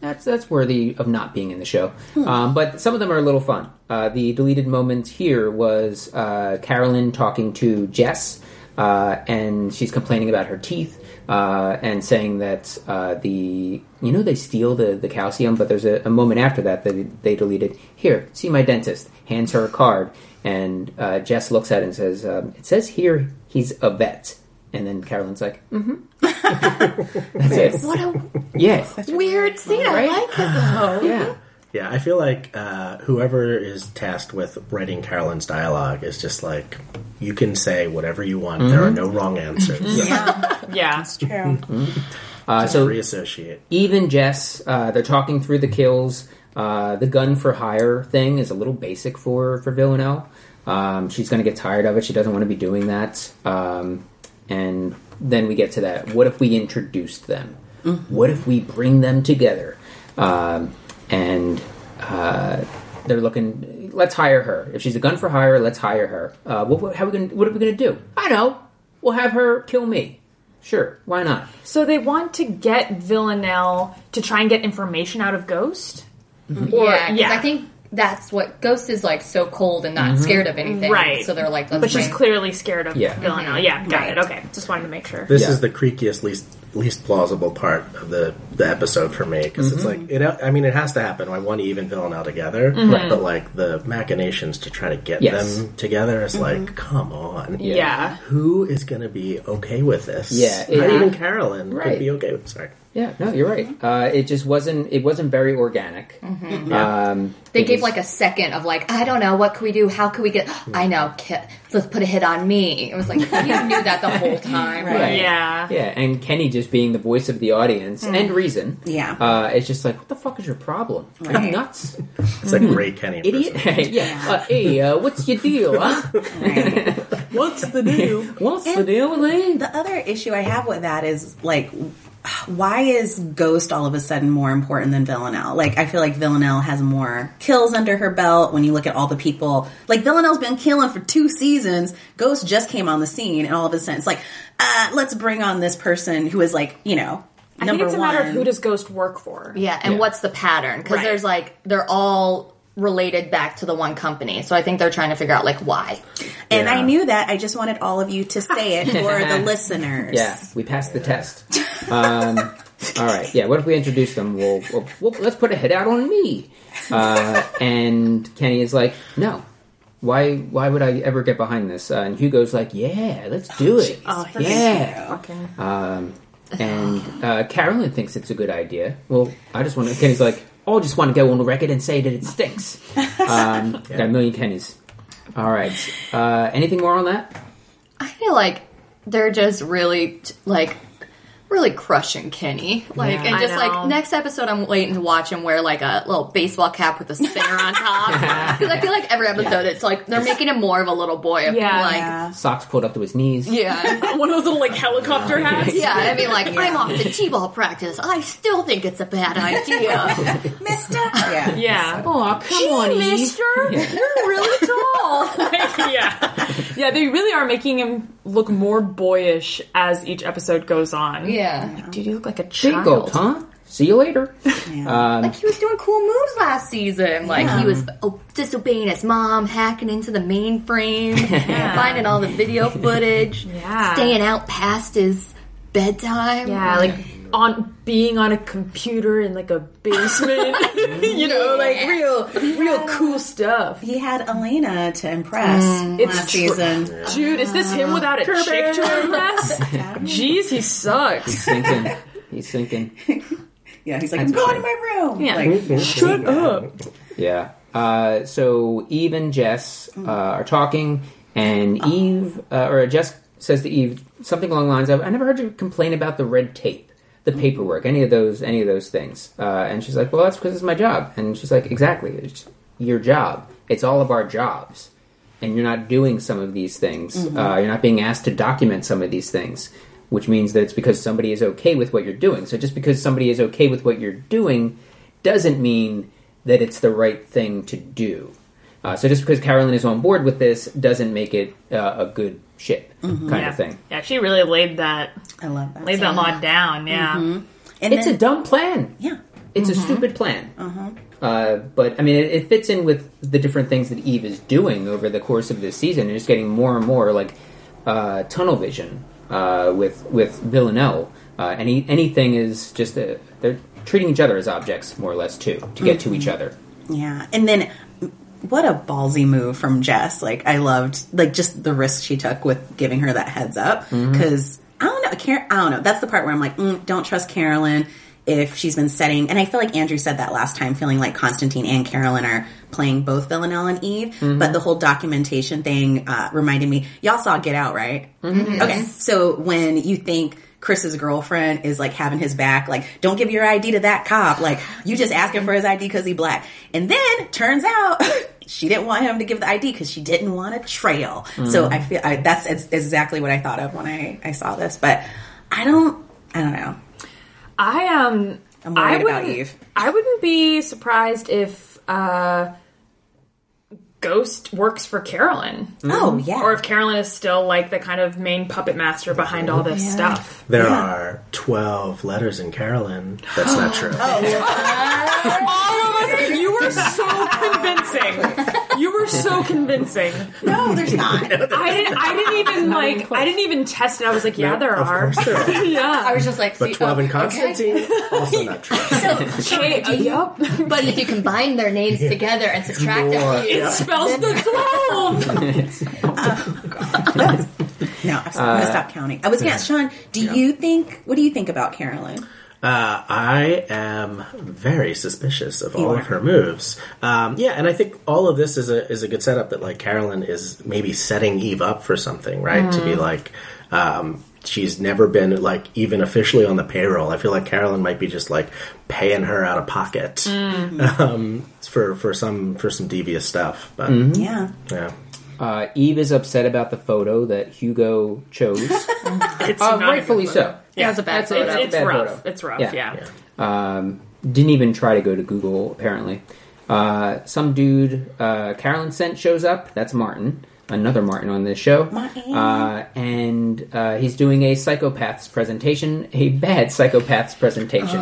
that's that's worthy of not being in the show. Um, but some of them are a little fun. Uh, the deleted moment here was uh, Carolyn talking to Jess, uh, and she's complaining about her teeth. Uh, and saying that uh, the you know they steal the, the calcium, but there's a, a moment after that that they deleted. Here, see my dentist. Hands her a card, and uh, Jess looks at it and says, um, "It says here he's a vet." And then Carolyn's like, "Mm-hmm." That's it. what a Yeah, weird scene. I Right? like it though. yeah. Yeah, I feel like uh, whoever is tasked with writing Carolyn's dialogue is just like, you can say whatever you want. There are no wrong answers. Yeah. Yeah. That's true. Uh, so Free associate. even Jess, uh, they're talking through the kills. Uh, the gun for hire thing is a little basic for for Villanelle. Um, she's going to get tired of it. She doesn't want to be doing that. Um, and then we get to that. What if we introduced them? What if we bring them together? Um, and uh, they're looking. let's hire her. If she's a gun for hire, let's hire her. Uh, what, what, how we gonna, what are we going to do? I know. We'll have her kill me. Sure, why not? So they want to get Villanelle to try and get information out of Ghost? Or, yeah, 'cause yeah. I think that's what Ghost is like so cold and not mm-hmm. scared of anything. Right. So they're like, let's But she's bring- clearly scared of Yeah. Villanelle. Mm-hmm. Yeah, got Right. it. Okay. Just wanted to make sure. This Yeah. is the creakiest, least least plausible part of the the episode for me because it's mm-hmm. like it. I mean, it has to happen. I want Eve and Villanelle together, but like the machinations to try to get Yes. them together is like, come on, Yeah. Who is going to be okay with this? Yeah, not yeah. even Carolyn Right. could be okay with. Sorry, Yeah, no, you're right. Uh, it just wasn't. It wasn't very organic. Um, They gave was- like a second of like, I don't know, what can we do? How can we get? I know, ki- let's put a hit on me. It was like you knew that the whole time, right? Right. Yeah. Yeah, and Kenny just being the voice of the audience and reason. Yeah. Uh, it's just like, what the fuck is your problem? Are you Right. nuts? it's like great Kenny Idiot? impersonation. yeah. Uh, hey, uh, what's your deal, huh? What's the deal? What's the deal with Lee? The other issue I have with that is like, why is Ghost all of a sudden more important than Villanelle? Like, I feel like Villanelle has more kills under her belt when you look at all the people. Like, Villanelle's been killing for two seasons. Ghost just came on the scene, and all of a sudden it's like, uh, let's bring on this person who is like, you know, I number think it's a one. matter of who does Ghost work for. Yeah, and Yeah. what's the pattern? Because Right. there's like they're all related back to the one company, so I think they're trying to figure out like why. and Yeah. I knew that. I just wanted all of you to say it for the listeners. Yeah, we passed the test. Um, all right. Yeah. What if we introduce them? We'll, we'll, we'll let's put a hit out on me. Uh, and Kenny is like, no. Why? Why would I ever get behind this? Uh, and Hugo's like, yeah, let's do it. Oh, yeah. Okay. Um, and uh, Carolyn thinks it's a good idea. Well, I just want to. Kenny's like, oh, I just want to go on the record and say that it stinks. Um, Got a million Kennys. All right. Uh, anything more on that? I feel like they're just really like really crushing Kenny. Like Yeah. and I just know. like next episode I'm waiting to watch him wear like a little baseball cap with a spinner on top. Because I feel like every episode it's like they're making him more of a little boy. of, Yeah. Like Yeah. Socks pulled up to his knees. yeah. One of those little like helicopter hats. Yeah, I mean, like I'm off to t-ball practice. I still think it's a bad idea. Mister. Yeah. Yeah. Oh, come on, Eve. Mister, you're really tall. yeah. Yeah, they really are making him look more boyish as each episode goes on. Yeah, Like, Dude, you look like a child. gulp, huh? See you later. Um, like he was doing cool moves last season. Like he was oh, disobeying his mom, hacking into the mainframe, finding all the video footage, Yeah. staying out past his bedtime. Yeah, like on being on a computer in like a basement. you know, like real real cool stuff. He had Elena to impress It's last tr- season. Dude, is this him without a chick to impress? Jeez, he sucks. thinking. He's thinking. Yeah, he's like, I'm going to my room. Yeah. Like, Shut up. Yeah. Uh, so Eve and Jess uh, are talking, and Eve, uh, or Jess says to Eve something along the lines of, "I never heard you complain about the red tape, the paperwork, any of those, any of those things." Uh, and she's like, "Well, that's because it's my job." And she's like, "Exactly, it's your job. It's all of our jobs." And you're not doing some of these things. Uh, you're not being asked to document some of these things, which means that it's because somebody is okay with what you're doing. So just because somebody is okay with what you're doing doesn't mean that it's the right thing to do. Uh, so just because Carolyn is on board with this doesn't make it uh, a good ship kind Yeah. of thing. Yeah, she really laid that I love that. laid that law down. Yeah. And It's then, a dumb plan. yeah. It's a stupid plan. Uh, but I mean, it, it fits in with the different things that Eve is doing over the course of this season. And it's getting more and more like uh, tunnel vision uh, with with Villanelle. Uh, any anything is just a, they're treating each other as objects more or less too to get to each other. Yeah. And then what a ballsy move from Jess. Like I loved like just the risk she took with giving her that heads up cuz I don't know, Car- I don't know. That's the part where I'm like, mm, don't trust Carolyn if she's been setting and I feel like Andrew said that last time feeling like Konstantin and Carolyn are playing both Villanelle and Eve, but the whole documentation thing uh, reminded me y'all saw Get Out, right? Okay. So when you think Chris's girlfriend is like having his back, like, don't give your ID to that cop. Like, you just ask him for his ID because he black. And then turns out she didn't want him to give the ID because she didn't want a trail. So I feel I, that's it's exactly what I thought of when I, I saw this. But I don't, I don't know. I um I'm worried I about Eve. I wouldn't be surprised if uh Ghost works for Carolyn. Mm-hmm. Oh yeah. Or if Carolyn is still like the kind of main puppet master behind all this stuff. There Yeah. are 12 letters in Carolyn. That's not true. Oh, all of us, you were so convincing. You were so convincing. no, there's not. I didn't. I didn't even like. I didn't even test it. I was like, yeah, there of are. course there are. I was just like, But see, 12 oh, in okay. Konstantin, also not true. Hey, uh, yep. But if you combine their names together and subtract More, them, yeah. Spells the twelve. No, I'm gonna stop counting. I was gonna ask Sean. Do you think? What do you think about Carolyn? Uh, I am very suspicious of all of her moves. Um, yeah, and I think all of this is a is a good setup that like Carolyn is maybe setting Eve up for something, right? To be like, um, she's never been like even officially on the payroll. I feel like Carolyn might be just like paying her out of pocket um, for for some for some devious stuff. But Yeah. yeah, Uh, Eve is upset about the photo that Hugo chose. It's Uh, not a rightfully good so. Photo. Yeah, it's a bad it's, photo. It's, It's bad rough. photo. It's rough. Yeah. Yeah. Um, didn't even try to go to Google, apparently. Uh, some dude uh, Carolyn sent shows up. That's Martin, another Martin on this show. Martin. Uh, and uh, he's doing a psychopaths presentation, a bad psychopaths presentation,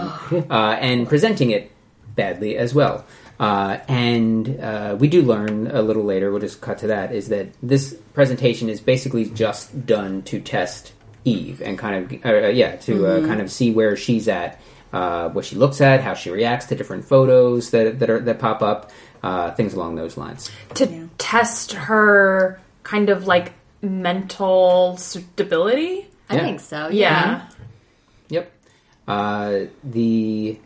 uh, and presenting it badly as well. Uh, and uh, we do learn a little later, we'll just cut to that, is that this presentation is basically just done to test Eve and kind of, uh, yeah, to uh, kind of see where she's at, uh, what she looks at, how she reacts to different photos that, that, are, that pop up, uh, things along those lines. To test her kind of like mental stability. I Yeah. think so. Yeah. Yep. Uh, the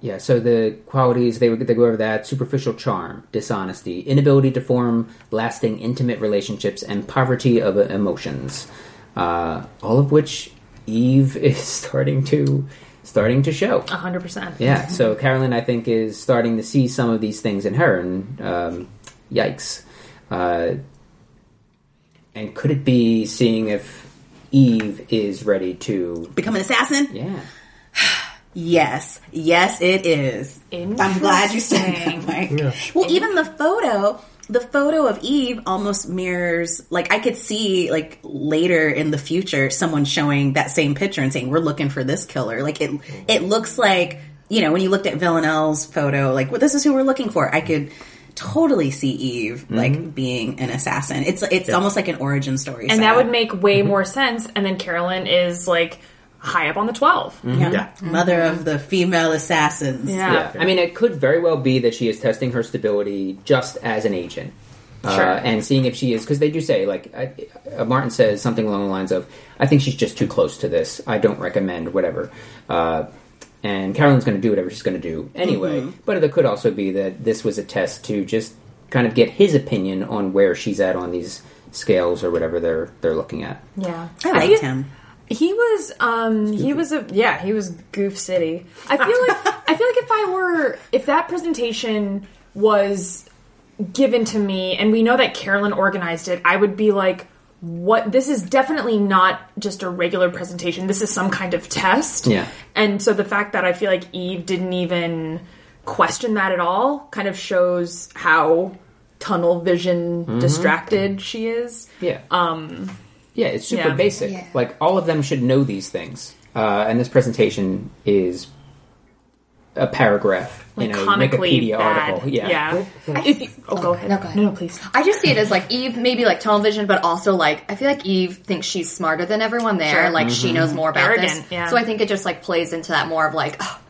yeah. So the qualities they they go over that superficial charm, dishonesty, inability to form lasting intimate relationships, and poverty of emotions. Uh, all of which Eve is starting to starting to show. A hundred percent. Yeah. So Carolyn, I think, is starting to see some of these things in her, and um, yikes. Uh, and could it be seeing if Eve is ready to? Become an assassin? Yeah. Yes. Yes, it is. I'm glad you said that way. Well, even the photo, the photo of Eve almost mirrors, like, I could see, like, later in the future, someone showing that same picture and saying, we're looking for this killer. Like, it, it looks like, you know, when you looked at Villanelle's photo, like, well, this is who we're looking for. I could totally see Eve, mm-hmm. like, being an assassin. It's, it's almost like an origin story. And that would make way mm-hmm. more sense. And then Carolyn is like high up on the 12 Yeah. Yeah. Mother of the female assassins. Yeah. Yeah, I mean, it could very well be that she is testing her stability just as an agent. Sure. Uh, and seeing if she is, because they do say, like, I, uh, Martin says something along the lines of, I think she's just too close to this. I don't recommend, whatever. Uh, and Carolyn's going to do whatever she's going to do anyway. But it could also be that this was a test to just kind of get his opinion on where she's at on these scales or whatever they're they're looking at. Yeah. I feel- liked him. He was um he was a yeah, he was goof city. I feel like I feel like if I were if that presentation was given to me and we know that Carolyn organized it, I would be like what this is definitely not just a regular presentation. This is some kind of test. Yeah. And so the fact that I feel like Eve didn't even question that at all kind of shows how tunnel vision distracted she is. Yeah. Um, yeah, it's super yeah. basic. Yeah. Like all of them should know these things. Uh, and this presentation is a paragraph Like in a comically Wikipedia bad. article. Yeah. Yeah. If you- oh, go ahead. No, go ahead. No, no, please. I just see it as like Eve, maybe like tunnel vision, but also like I feel like Eve thinks she's smarter than everyone there. Sure. Like she knows more about Arrogant, this. yeah. So I think it just like plays into that more of like, oh,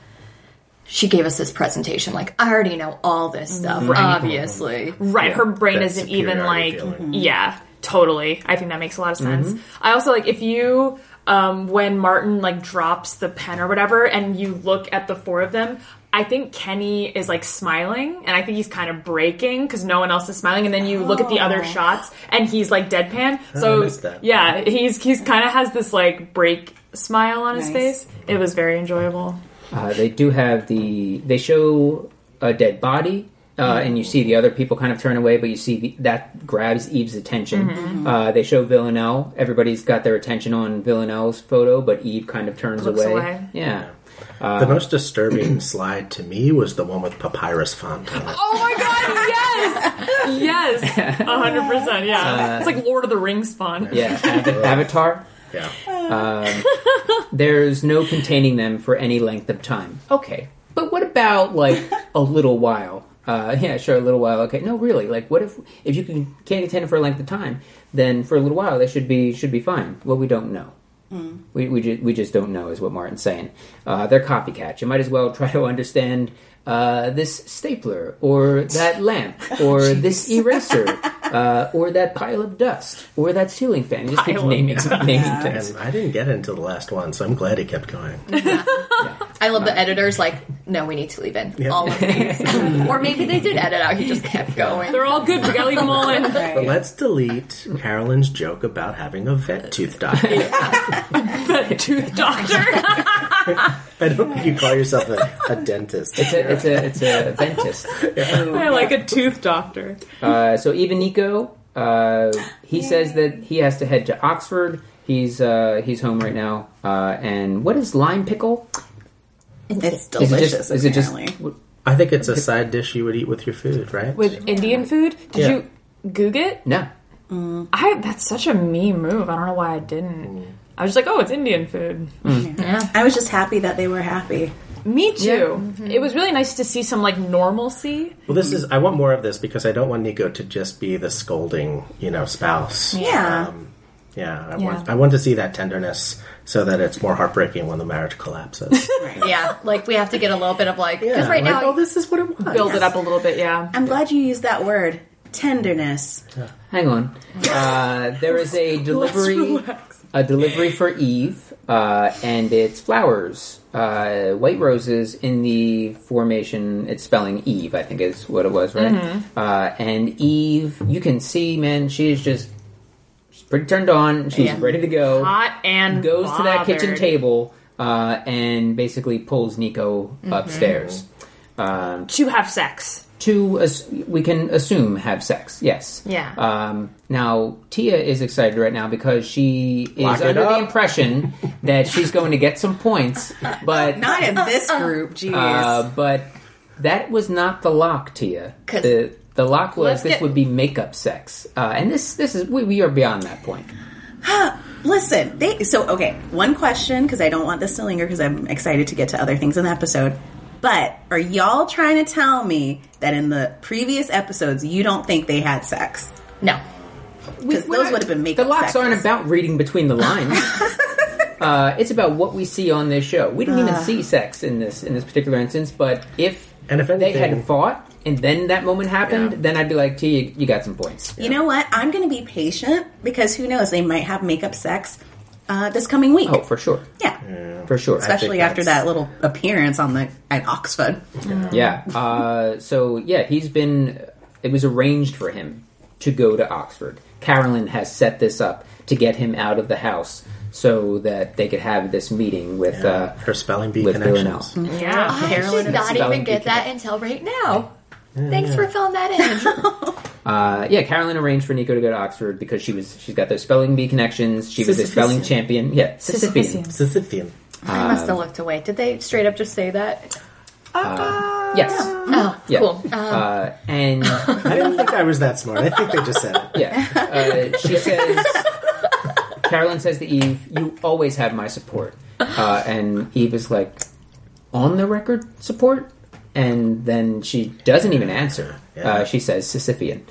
she gave us this presentation. Like I already know all this stuff. Obviously, Right, her brain That isn't even like feeling. yeah, totally. I think that makes a lot of sense. I also like if you um when Martin like drops the pen or whatever and you look at the four of them, I think Kenny is like smiling and I think he's kind of breaking cuz no one else is smiling and then you look at the other shots and he's like deadpan. So missed that. yeah, he's he's kind of has this like break smile on his face. It was very enjoyable. Uh, they do have the. They show a dead body. Uh, and you see the other people kind of turn away, but you see the, that grabs Eve's attention. Mm-hmm. Uh, they show Villanelle. Everybody's got their attention on Villanelle's photo, but Eve kind of turns Looks away. away. Yeah. the most disturbing slide to me was the one with papyrus font on it. Oh my god, yes! Yes! 100%, yeah. it's like Lord of the Rings font. Yeah, Avatar. Yeah. There's no containing them for any length of time. Okay, but what about like a little while? Uh, yeah, sure, a little while. Okay, no, really. Like, what if if you can can't contain it for a length of time? Then for a little while, they should be should be fine. Well, we don't know. We we, ju- we just don't know, is what Martin's saying. Uh, they're copycats. You might as well try to understand uh, this stapler, or that lamp, or this eraser, uh, or that pile of dust, or that ceiling fan. You just keep Pile of naming, naming things. And I didn't get it until the last one, so I'm glad he kept going. I love the editors like, no, we need to leave in all of these. or maybe they did edit out, he just kept going. They're all good. We gotta leave them all in. But let's delete Carolyn's joke about having a vet tooth doctor. Tooth doctor. I don't think you call yourself a, a dentist. It's a, it's a, it's a dentist. I like a tooth doctor. Uh, so even Nico, uh, he says that he has to head to Oxford. He's uh, he's home right now. Uh, and what is lime pickle? It's Is delicious. it just? Is it just? I think it's a side dish you would eat with your food, right? With Indian food? Did Yeah. you goog it? No. Mm. I that's such a me move. I don't know why I didn't. Mm. I was just like, oh, it's Indian food. Mm. Yeah. I was just happy that they were happy. Me too. Mm-hmm. It was really nice to see some like normalcy. Well, this is. I want more of this because I don't want Nico to just be the scolding, you know, spouse. Yeah. Um, yeah, I Yeah. want. I want to see that tenderness so that it's more heartbreaking when the marriage collapses. Yeah, like we have to get a little bit of like, because yeah, right like, now, oh, this is what it was. Build it up a little bit, yeah. I'm glad you used that word. Tenderness. Hang on. Uh, there is a delivery, a delivery for Eve, uh, and it's flowers, uh, white roses in the formation. It's spelling Eve, I think is what it was, right? Uh, and Eve, you can see, man, she is just she's pretty turned on. She's Yeah. ready to go. Hot and goes to that kitchen table uh, and basically pulls Nico upstairs. Um, to have sex. to as- we can assume have sex. Yes. Yeah. Um, now Tia is excited right now because she is Lock it under the impression that she's going to get some points, but Not in this group, jeez. uh, but that was not the lock, Tia. 'Cause- The the lock was Let's this get- would be makeup sex, uh, and this this is we, we are beyond that point. Listen, they so okay. One question because I don't want this to linger because I'm excited to get to other things in the episode. But are y'all trying to tell me that in the previous episodes you don't think they had sex? no. Because those would have been makeup. The makeup. locks aren't about reading between the lines. uh, it's about what we see on this show. We didn't even see sex in this in this particular instance, but if And if they had fought and then that moment happened, Yeah. then I'd be like, "T, you, you got some points." You know what? I'm going to be patient because who knows? They might have makeup sex uh, this coming week. Oh, for sure, yeah. for sure. Especially after that's- that little appearance on the at Oxford. Yeah. Uh, so yeah, he's been. It was arranged for him to go to Oxford. Carolyn has set this up to get him out of the house so that they could have this meeting with. Uh, Her spelling bee with connections. Villanelle. Yeah. I Carolyn did not even get bee that until right now. Thanks for filling that in. Uh, yeah, Carolyn arranged for Nico to go to Oxford because she was she's got those spelling bee connections. She was a spelling champion. Yeah, Sisyphean. Sisyphean. Sisyphean. I must have looked away. Did they straight up just say that? Yes. Oh, Yeah. cool. Um, Uh, and I didn't think I was that smart. I think they just said it. yeah, uh, she says. Carolyn says to Eve, "You always have my support," uh, and Eve is like, "On the record, support." And then she doesn't even answer. Yeah. Uh, she says Sisyphean.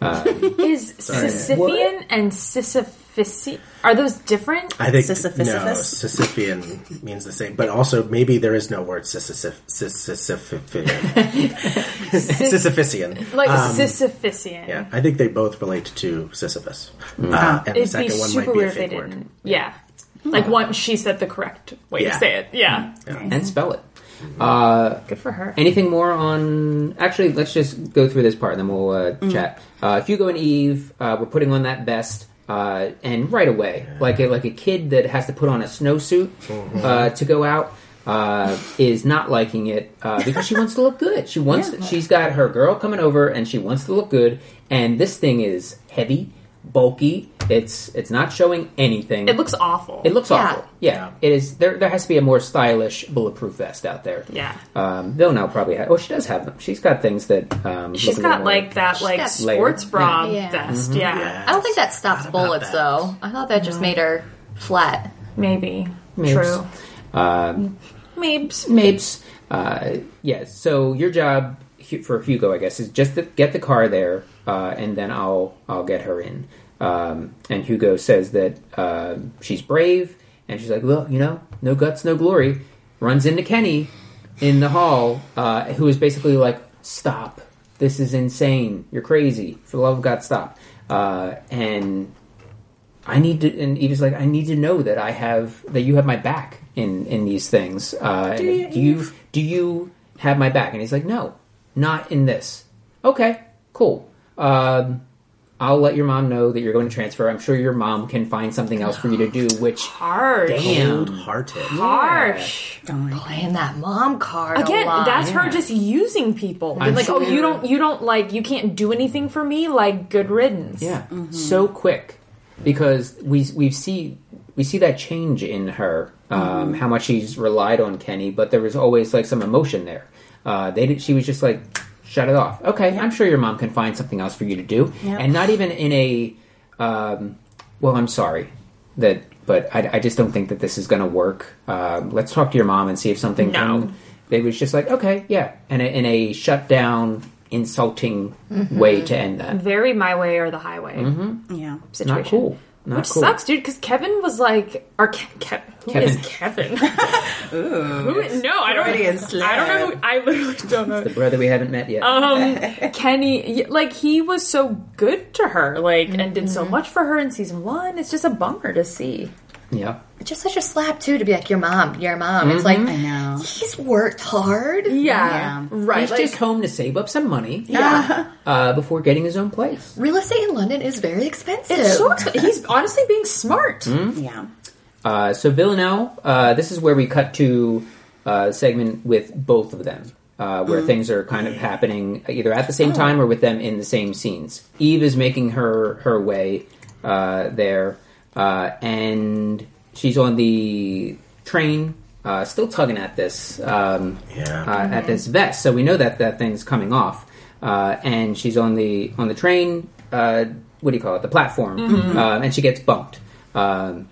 Uh, Is Sisyphean and Sisyphici are those different? I think Sisyphus? no, Sisyphean means the same, but also maybe there is no word Sisyphus, Sisyphean. Sisyphean. Like Um, Sisyphician. yeah, I think they both relate to Sisyphus, Mm. uh, and the It'd be second one super might be a weird if they fake word. didn't. Yeah. Like one, she said the correct way Yeah. to say it. Yeah. and spell it. Uh, Good for her. Anything more on? Actually, let's just go through this part, and then we'll uh, chat. Uh, Hugo and Eve, uh, we're putting on that vest, uh, and right away, like a, like a kid that has to put on a snowsuit uh, to go out, uh, is not liking it uh, because she wants to look good. She wants. She's got her girl coming over, and she wants to look good. And this thing is heavy, bulky, It's it's not showing anything. It looks awful. It looks Yeah. awful. Yeah, it is. There, there has to be a more stylish bulletproof vest out there. Yeah. um, they'll now probably. Ha- oh, she does have them. She's got things that. Um, She's look got little more- like that like sports layered. bra Yeah. Yeah. vest. Mm-hmm. Yeah. Yeah. I don't think that stops bullets that. though. I thought that just made her flat. maybe. Mapes. True. Um, Mapes. Mapes. Uh, yes. So your job for Hugo, I guess, is just to get the car there, uh, and then I'll I'll get her in. Um, and Hugo says that uh, she's brave, and she's like, well, you know, no guts, no glory. Runs into Kenny in the hall, uh, who is basically like, stop. This is insane. You're crazy. For the love of God, stop. Uh, and I need to, and Eva's like, I need to know that I have that you have my back in in these things. Uh, do, you, do you do you have my back? And he's like, No, not in this. Okay, cool. Um, I'll let your mom know that you're going to transfer. I'm sure your mom can find something else for you to do. Which Harsh. Damn. Cold-hearted. Harsh. Playing that mom card Again, a lot. that's her just using people. I'm like, oh, you don't, you don't like, you can't do anything for me. Like, good riddance. yeah, so quick because we we see we see that change in her. Um, How much she's relied on Kenny, but there was always like some emotion there. Uh, they did, she was just like, shut it off. Okay, I'm sure your mom can find something else for you to do, Yep. and not even in a. Um, well, I'm sorry that, but I, I just don't think that this is going to work. Um, let's talk to your mom and see if something. No. Can, it was just like okay, yeah, and in a shut down, insulting way to end that. Very my way or the highway Yeah. situation. Not cool. Not Which cool. sucks, dude. Because Kevin was like, or Ke- Ke- who Kevin. is Kevin? Who is- no, I don't. Freudian I don't know. Who, I literally don't know. The brother we haven't met yet. um kenny like he was so good to her like and did Mm-hmm. so much for her in season one it's just a bummer to see yeah. It's just such a slap too to be like your mom, your mom. It's like I know. he's worked hard. yeah, Yeah. right He's like, just home to save up some money Yeah. uh, before getting his own place. Real estate in London is very expensive. it's so expensive. he's honestly being smart Yeah. Uh, so Villanelle, uh, this is where we cut to uh, a segment with both of them, uh, where things are kind of happening either at the same time or with them in the same scenes. Eve is making her her way uh, there, uh, and she's on the train, uh, still tugging at this um, Yeah. uh, at this vest. So we know that that thing's coming off, uh, and she's on the on the train. Uh, what do you call it? The platform, uh, and she gets bumped. Um,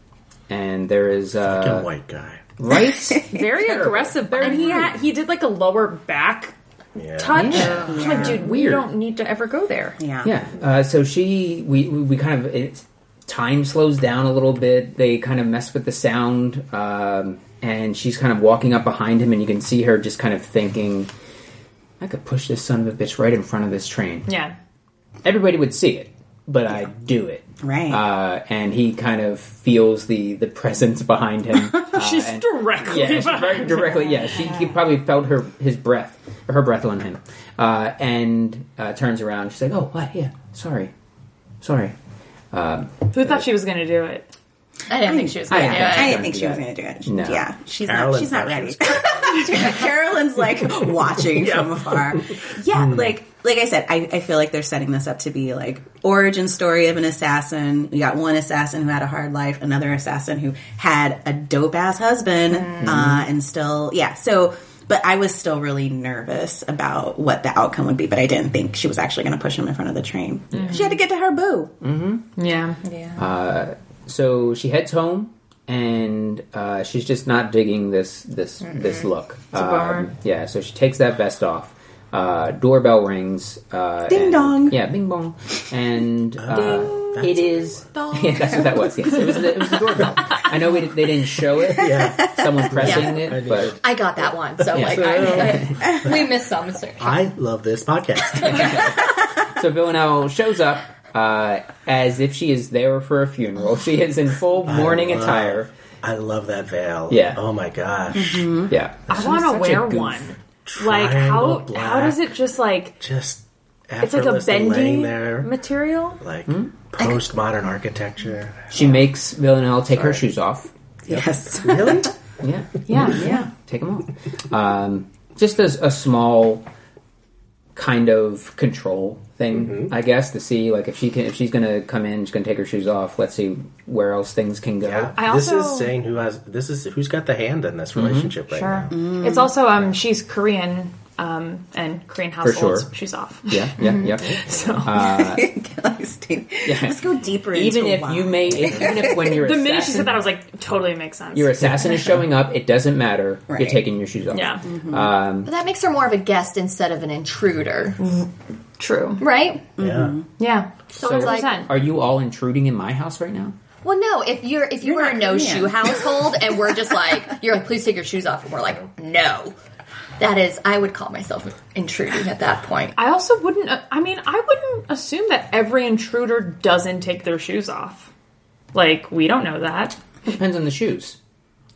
and there is a uh, white guy. right. very Terrible. aggressive and he had he did like a lower back Yeah. touch Yeah. I'm like dude we Weird. don't need to ever go there Yeah. Yeah. Uh, so she, we, we we kind of it, time slows down a little bit. They kind of mess with the sound, um, and she's kind of walking up behind him, and you can see her just kind of thinking, "I could push this son of a bitch right in front of this train. yeah Everybody would see it, but I do it." Right. Uh, and he kind of feels the the presence behind him. Uh, she's and- directly yeah, she's very directly. Yeah, she he probably felt her his breath, her breath on him, uh, and uh, turns around. She's like, "Oh, what? Yeah, sorry, sorry." Um, who thought she was gonna do it I didn't think she was I going to do didn't it. I Yeah. didn't think she was going to do it. No. Yeah, she's Carolyn not. She's not ready. Carolyn's like watching from afar. Yeah, like like I said, I, I feel like they're setting this up to be like origin story of an assassin. We got one assassin who had a hard life, another assassin who had a dope ass husband, uh, and still yeah. So. But I was still really nervous about what the outcome would be. But I didn't think she was actually going to push him in front of the train. She had to get to her boo. yeah Yeah. so she heads home, and uh, she's just not digging this this this look. a bummer. Um, yeah, so she takes that vest off. Uh, doorbell rings. Uh, Ding and- dong. Yeah, bing bong. And uh, Ding. it is. Yeah, that's what that was. Yes, it was. The, it was the doorbell. I know we did, they didn't show it. Yeah. Someone pressing I it, did. but I got that one. So Yeah. like I, I, we missed some. So- I love this podcast. So Villanelle shows up uh, as if she is there for a funeral. She is in full mourning love- attire. I love that veil. Yeah. Oh my gosh. Yeah, I want to wear one like how Triangle how does it just like Just it's like a effortlessly laying bendy there, material like Hmm? postmodern architecture. She makes Villanelle take her shoes off. Yes. Really? Yeah, yeah yeah take them off. Um, just as a small kind of control thing, I guess, to see like if she can if she's gonna come in, she's gonna take her shoes off. Let's see where else things can go. Yeah. I this also- is saying who has this is who's got the hand in this relationship right Sure. now. It's also um she's Korean um and Korean households. sure. She's off. Yeah, yeah, yeah. So Let's go deeper Even into if why. you may, if, even if when you're the minute she assassin- said that, I was like, totally makes sense. your assassin is showing up, it doesn't matter. You're Right. taking your shoes off. yeah, Um, But that makes her more of a guest instead of an intruder, true. right? Yeah. Yeah, So it's like, 100%. are you all intruding in my house right now? well, no. If you're if you You're were a not no Korean. shoe household and we're just like you're like please take your shoes off and we're like no, that is I would call myself intruding at that point. I also wouldn't. uh, I mean, I wouldn't assume that every intruder doesn't take their shoes off. Like we don't know that. It depends on the shoes.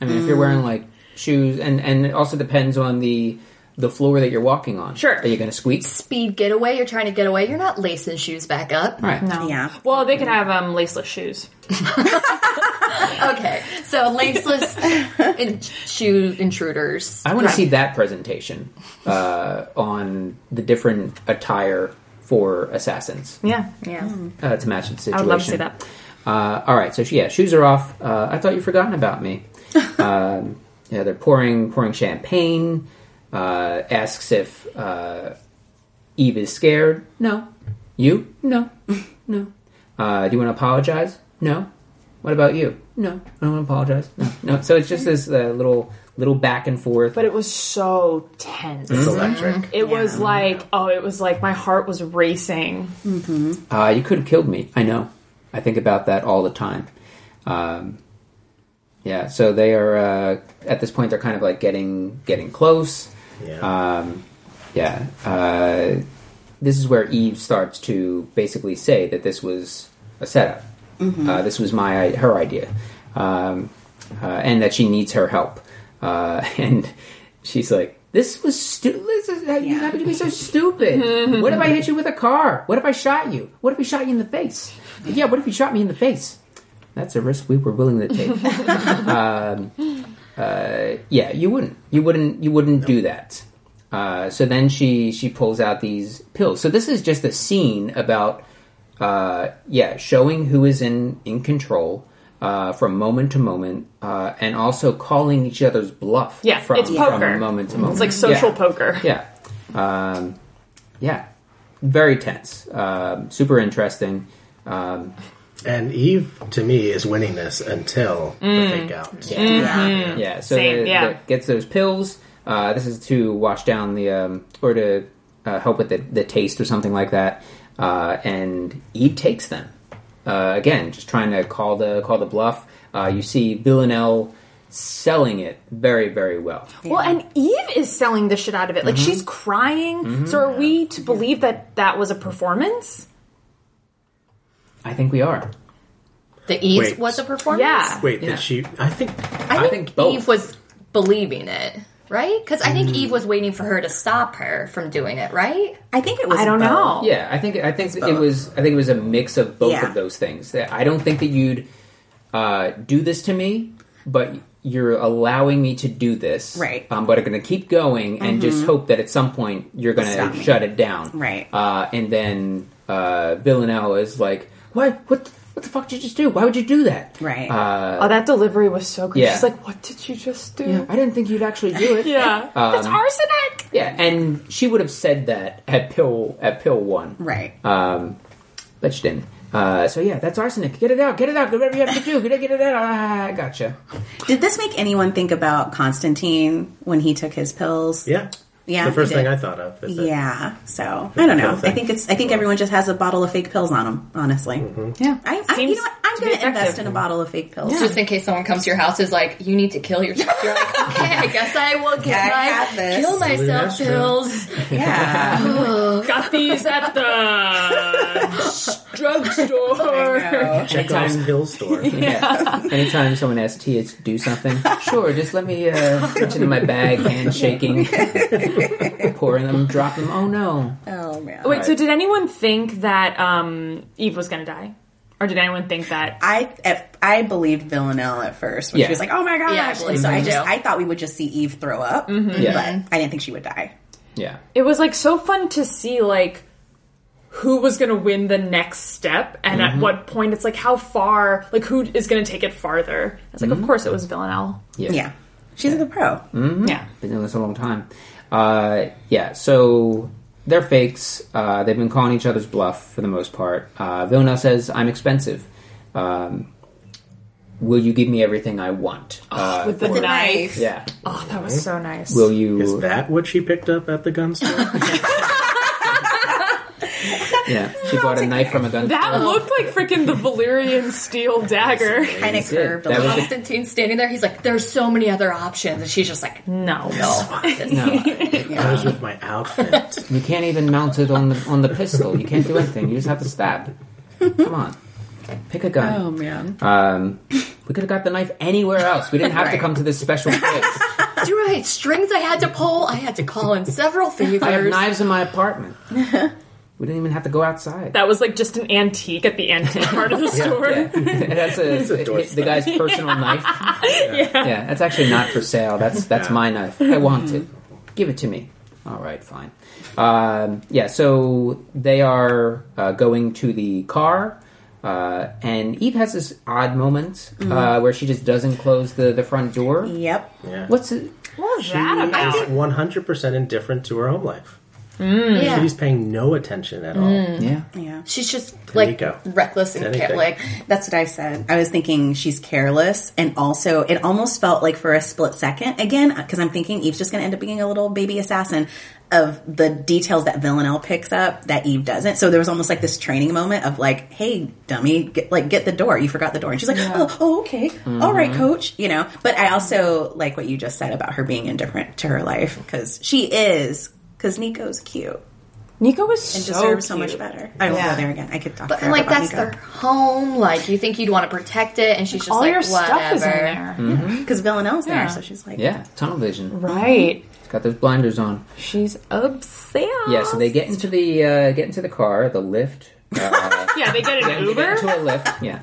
I mean, if you're wearing like shoes, and and it also depends on the the floor that you're walking on. Sure. Are you going to squeak? Speed getaway, you're trying to get away. You're not lacing shoes back up. Right. No. Yeah. Well, they could have um, laceless shoes. Okay, so laceless in- shoe intruders. I want to see that presentation uh, on the different attire for assassins Yeah, Yeah. uh, to match the situation. I would love to see that. Uh, all right, so yeah, shoes are off. Uh, I thought you'd forgotten about me. um, yeah, they're pouring pouring champagne. Uh, asks if uh, Eve is scared. No. You? No. No. Uh, do you want to apologize? No. What about you? No. I don't want to apologize. No. No. So it's just this uh, little little back and forth. But it was so tense. It's electric. It was like, oh, it was like my heart was racing. Uh, you could have killed me. I know. I think about that all the time. Um, yeah. So they are uh, at this point. They're kind of like getting getting close. Yeah. Um, yeah. Uh, this is where Eve starts to basically say that this was a setup. Uh, this was my her idea, um, uh, and that she needs her help. Uh, and she's like, "This was stupid. You happen to be so stupid. what if I hit you with a car? What if I shot you? What if he shot you in the face? Yeah. What if he shot me in the face? That's a risk we were willing to take. um, uh, yeah, you wouldn't. You wouldn't. You wouldn't do that. Uh, so then she she pulls out these pills. So this is just a scene about uh, yeah, showing who is in in control uh, from moment to moment, uh, and also calling each other's bluff. Yeah, from, it's poker. from moment to moment. It's like social Yeah. poker. Yeah, um, yeah, very tense. Um, super interesting. Um, And Eve, to me, is winning this until the fake out. Yeah. Yeah, so Same, the, yeah. the- gets those pills. Uh, this is to wash down the um, or to uh, help with the, the taste or something like that. Uh, and Eve takes them uh, again, just trying to call the call the bluff. Uh, you see Villanelle selling it very very well. Well, and Eve is selling the shit out of it. Like she's crying. So are we to believe that that was a performance? I think we are. The Eve Wait. was a performance. Yeah. Wait, Yeah. did she? I think. I think, think both. Eve was believing it, right? Because I Mm. think Eve was waiting for her to stop her from doing it, right? I think it was. I don't both. know. Yeah, I think I think it both. was I think it was a mix of both Yeah. of those things. That I don't think that you'd uh, do this to me, but you're allowing me to do this, Right. Um, but I'm going to keep going and just hope that at some point you're going Stop to me. shut it down, Right. Uh, and then uh, Villanelle is like, "What? What? What the fuck did you just do? Why would you do that?" Right. Uh, Oh, that delivery was so good. Yeah. She's like, "What did you just do?" yeah, I didn't think you'd actually do it. Yeah, Um, it's arsenic. yeah, and she would have said that at pill at pill one, Right. Um, but she didn't. Uh, so yeah, that's arsenic. Get it out. Get it out. Do whatever you have to do. Get it, get it out. Ah, I gotcha. Did this make anyone think about Konstantin when he took his pills? Yeah. Yeah, The first thing. I thought of. Is Yeah. So I don't know. I think it's. I think everyone just has a bottle of fake pills on them. Honestly. Yeah, I, I you know what? I'm to going to invest in a bottle of fake pills. Just in case someone comes to your house is like, you need to kill yourself. You're like, okay, I guess I will get I my kill myself pills. Yeah. Got these at the drugstore. Chekhov's Anytime- pill store. Yeah. Anytime someone asks Tia to do something, sure, just let me uh, reach into my bag, hand shaking, pouring them, drop them. Oh no. oh man. Wait, so did anyone think that um, Eve was going to die, or did anyone think that? I at, I believed Villanelle at first when Yeah. she was like, "Oh my gosh!" Yeah, I and so I just. I thought we would just see Eve throw up, Yeah. but I didn't think she would die. Yeah. It was like so fun to see like who was going to win the next step and Mm-hmm. at what point it's like how far like who is going to take it farther it's like Mm-hmm. of course it was villanelle Yeah. yeah. She's a good pro. yeah Been doing this a long time. Uh, yeah, so they're fakes. Uh, they've been calling each other's bluff for the most part. Uh, Villanelle says, "I'm expensive. Um, will you give me everything I want? Uh, with the for- knife yeah. oh that was so nice Will you? Is that what she picked up at the gun store? yeah, she bought a knife from a gun that store. looked like freaking the Valyrian steel dagger Kind of did. curved That was little. the- Konstantin's standing there. He's like, "There's so many other options," and she's just like, no "No." No, Goes with my outfit. you can't even mount it on the on the pistol. You can't do anything. You just have to stab. Come on, pick a gun. Oh man. Um, we could have got the knife anywhere else. We didn't have to Right. come to this special place. You're right. Strings I had to pull. I had to call in several favors. I have knives in my apartment. We didn't even have to go outside. that was like just an antique at the antique part of the store Yeah, that's a, a it- doorstep. the guy's personal knife. Yeah. that's actually not for sale. That's that's my knife. I want it. Give it to me. All right, fine. Um, yeah, so they are uh, going to the car, uh, and Eve has this odd moment uh, where she just doesn't close the, the front door. Yep. Yeah. What's it? what was that about She's 100% indifferent to her home life. Mm. Yeah. She's paying no attention at all. Mm. Yeah, Yeah. She's just There you like go. reckless and Anything. ca- like That's what I said. I was thinking she's careless, and also it almost felt like for a split second again because I'm thinking Eve's just going to end up being a little baby assassin of the details that Villanelle picks up that Eve doesn't. So there was almost like this training moment of like, "Hey, dummy, get, like get the door. You forgot the door," and she's like, "Oh, oh, okay, mm-hmm. All right, coach." You know. But I also like what you just said about her being indifferent to her life because she is because Nico's cute nico was and so deserves so much better. I won't Yeah. go there again. I could talk. But forever like about that's Nico. their home. Like you think you'd want to protect it, and she's just all like, your whatever. stuff is in there because Villanelle's there, so she's like, yeah, tunnel vision. right She's got those blinders on. she's obsessed Yeah, so they get into the uh, get into the car, the Lyft. Uh, yeah they get an Get uber into a Lyft, yeah,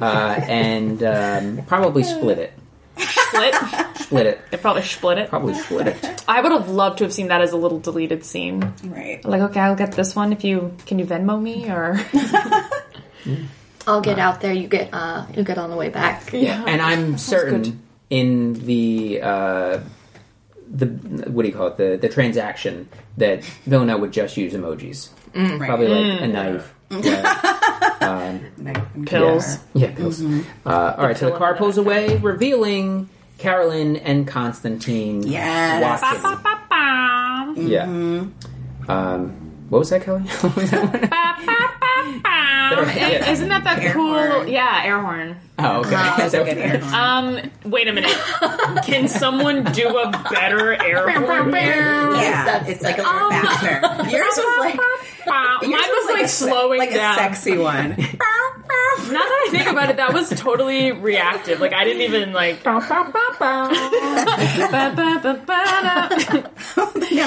uh, and um, probably split it. Split Split it. they probably split it Probably split it. i would have loved to have seen that as a little deleted scene right. like okay i'll get this one if you can you venmo me or I'll get out there. You get uh, you get on the way back. Yeah, and I'm certain in the uh, the what do you call it the the transaction that Villanelle would just use emojis, Right. probably like a knife. Yeah. pills Yeah, pills. Uh, all right, so the car pulls away, revealing Carolyn and Konstantin Yes. walking. Ba-ba-ba. Yeah. Um, what was that, Kelly? What was that one? Yeah. Isn't that that Air cool? horn. Yeah, air horn. Oh, okay. That's a Okay. good air horn. Um, wait a minute. Can someone do a better air horn? yeah, That's- it's like a little faster. Yours was like Mine was like a se- like down. a sexy one. Now that I think about it, that was totally reactive. Like I didn't even like. yeah,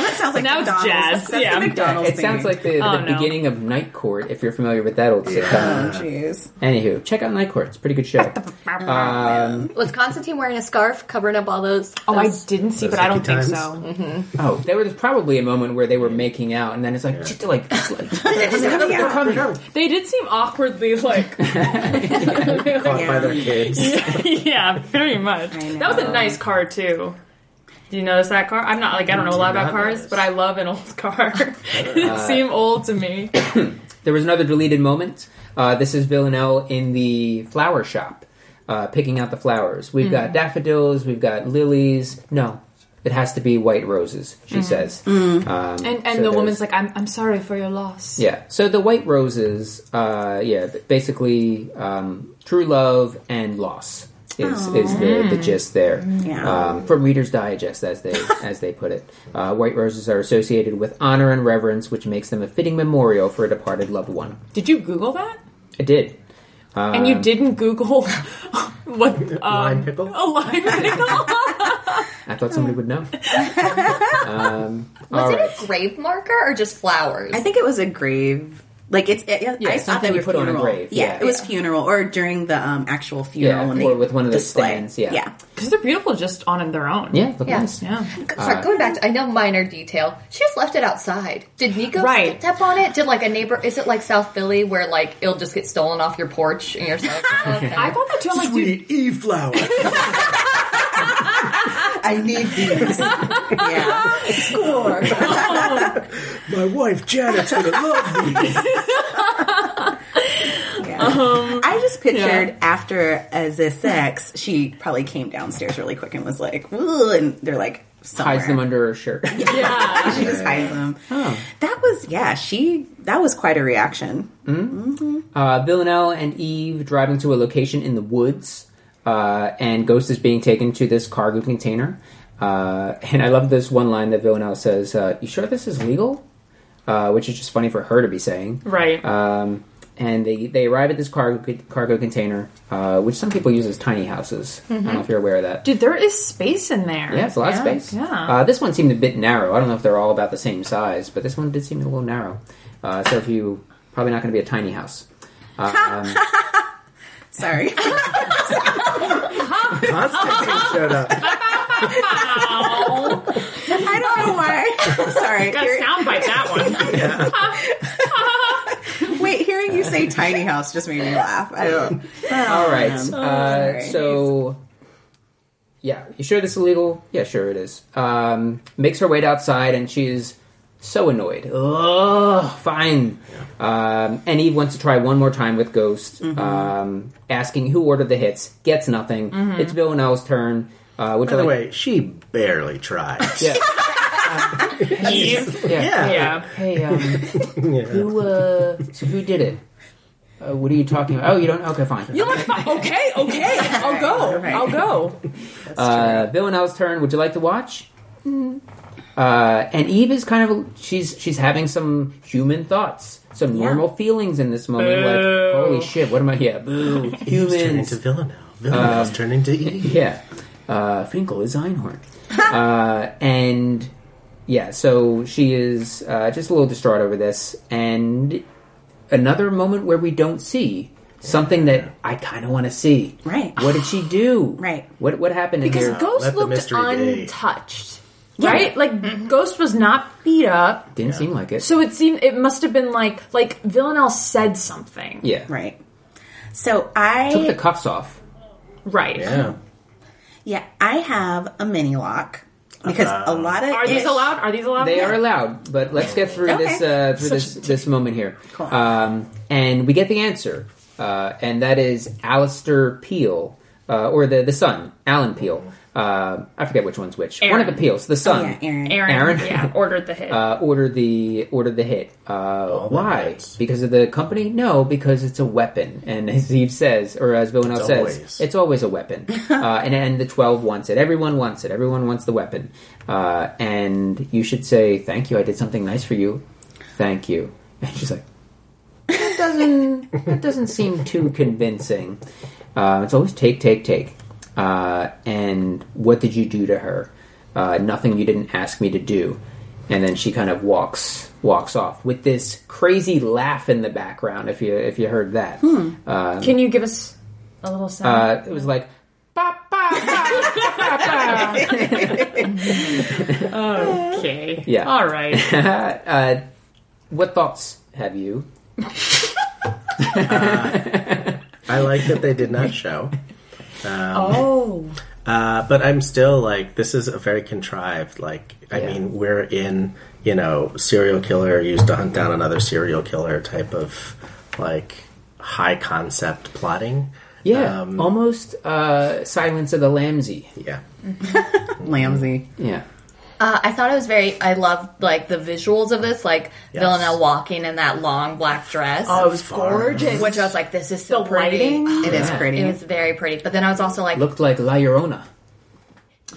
that sounds like Now it's jazz, That's yeah. the McDonald's It sounds like the, the Oh, no. beginning of Night Court, if you're familiar with that old Oh, sitcom. jeez. Anywho, check out Night Court. It's a pretty good show. Um, Was Konstantin wearing a scarf covering up all those? Oh, I didn't see, but I don't hickey think times? so. oh, there was probably a moment where they were making out, and then it's like, just like, it's like They're coming out. They did seem awkwardly like. Caught by their kids. yeah, very much. That was a nice car too. Do you notice that car? I'm not like I don't know a lot about cars, but I love an old car. it seemed old to me. There was another deleted moment. Uh, this is Villanelle in the flower shop, uh, picking out the flowers. We've Mm. got daffodils, we've got lilies. No, it has to be white roses, she says. Um, Mm. And and so the there's- woman's like, I'm I'm sorry for your loss. Yeah, so the white roses, uh, yeah, basically um, true love and loss is, is the, the gist there. Yeah. Um, from Reader's Digest, as they as they put it, uh, white roses are associated with honor and reverence, which makes them a fitting memorial for a departed loved one. Did you Google that? I did. Um, And you didn't Google what um, Lime pickle? a lime pickle? I thought somebody would know. um, Was it right. a grave marker or just flowers? I think it was a grave Like it's, it, I thought something they were put on a funeral. grave. Yeah, Yeah, it was yeah. funeral or during the um, actual funeral. Yeah, when or they with one of the display. stands, yeah. yeah. Because they're beautiful just on their own. Yeah, look Yeah. nice. Yeah. Sorry, going back to I know minor detail. She just left it outside. Did Nico Right. step on it? Did like a neighbor? Is it like South Philly where like it'll just get stolen off your porch and you're like, oh, okay. I thought that too. I'm like, dude, Sweet Eve flower. I need these. yeah, score. My wife Janet's gonna love these. Yeah. Um, I just pictured after as a sex, she probably came downstairs really quick and was like, Ooh, and they're like, somewhere. Hides them under her shirt. yeah. She just hides them. That was yeah. She that was quite a reaction. Mm-hmm. Mm-hmm. Uh, Villanelle and Eve driving to a location in the woods, uh, and Ghost is being taken to this cargo container. Uh, and I love this one line that Villanelle says, uh, "You sure this is legal?" Uh, which is just funny for her to be saying. Right. Um, and they, they arrive at this cargo cargo container, uh, which some people use as tiny houses. I don't know if you're aware of that. Dude, there is space in there. Yeah, it's a lot yeah, of space. Yeah. Uh, this one seemed a bit narrow. I don't know if they're all about the same size, but this one did seem a little narrow. Uh, so if you probably not going to be a tiny house. Um, Sorry. Konstantin showed up. I don't know why. Sorry. Got Hear- to soundbite that one. Wait, hearing you say tiny house just made me laugh. I don't. all right. Um, Uh, so, yeah, you sure this is illegal? Yeah, sure it is. Um, makes her way outside, and she's so annoyed. Ugh, fine. Um, and Eve wants to try one more time with Ghost, Mm-hmm. um, asking who ordered the hits. Gets nothing. It's Villanelle's turn. Uh, which By the like- way, she barely tried. yeah, Eve. yeah, Yeah. Hey, um, who? Uh, so who did it? Uh, what are you talking about? Oh, you don't. Okay, fine. You're like, okay, okay, I'll go. Right. I'll go. Uh, Villanelle's turn. Would you like to watch? Uh, and Eve is kind of she's she's having some human thoughts, some normal feelings in this moment. Boo. Like, holy shit, what am I? Yeah, boo, He's turning humans. to Villanelle. Villanelle's turning to Eve. Yeah, uh, Finkle is Einhorn, uh, and yeah, so she is uh, just a little distraught over this, and another moment where we don't see something that I kind of want to see. Right. What did she do? Right. What what happened in Because here? Ghost let looked untouched. be. Untouched. Right? Like Ghost was not beat up. Didn't seem like it. So it seemed it must have been like like Villanelle said something. yeah. Right. So I Took the cuffs off. Right. Yeah. yeah I have a mini lock because a lot of Are these allowed? Are these allowed? They are allowed, but let's get through Okay. this uh, through this this moment here. Um, and we get the answer, uh, and that is Alistair Peel, uh, or the the son, Alan Peel. Uh, I forget which one's which. One of the Aaron. Peels, the son. Oh, yeah, Aaron. Aaron, Aaron? yeah, ordered the hit. uh, ordered the ordered the hit. Uh, why? hits. Because of the company? No, because it's a weapon. And as Eve says, or as Villanelle It's says, always. it's always a weapon. uh, and and the twelve wants it. Everyone wants it. Everyone wants the weapon. Uh, and you should say thank you. I did something nice for you. Thank you. And she's like, that doesn't that doesn't seem too convincing. Uh, it's always take, take, take. Uh, and what did you do to her? Uh, nothing you didn't ask me to do. And then she kind of walks walks off with this crazy laugh in the background. If you if you heard that, uh, Can you give us a little sound? uh, it was like. Okay. yeah. All right. uh, what thoughts have you? I like that they did not show. Oh. Uh, but I'm still like, this is a very contrived. Like, I Yeah. mean, we're in, you know, serial killer used to hunt down another serial killer type of like high concept plotting. Yeah, Um, almost uh, Silence of the Lambsy. Yeah. Lambsy. Yeah. Uh, I thought it was very. I loved like the visuals of this, like Yes. Villanelle walking in that long black dress. Oh, it was gorgeous. which I was like, this is so The pretty. lighting? It is Yeah. pretty. It was very pretty. But then I was also like, Looked like La Llorona.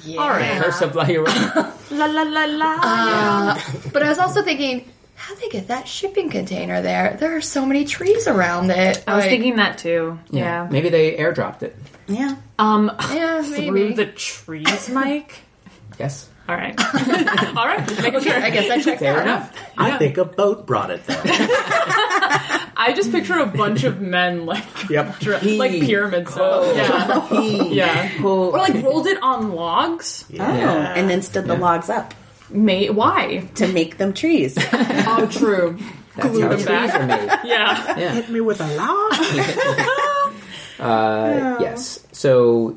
yeah. All right. Curse of La Llorona. La la la la. But I was also thinking, how'd they get that shipping container there? There are so many trees around it. I was Like, thinking that too. Yeah. Maybe they airdropped it. yeah. Um, yeah, through maybe. the trees, Mike. Yes. All right. All right. Just making sure. I guess that checks Fair out. enough. I think a boat brought it there. I just picture a bunch of men like yep. dr- like pyramid style. Yeah. Yeah. Or like rolled it on logs. Oh, and then stood the logs up May why? to make them trees. Oh, true. That's Glue how them trees back. are made. Yeah. Yeah. Hit me with a log. Uh, yes. So what,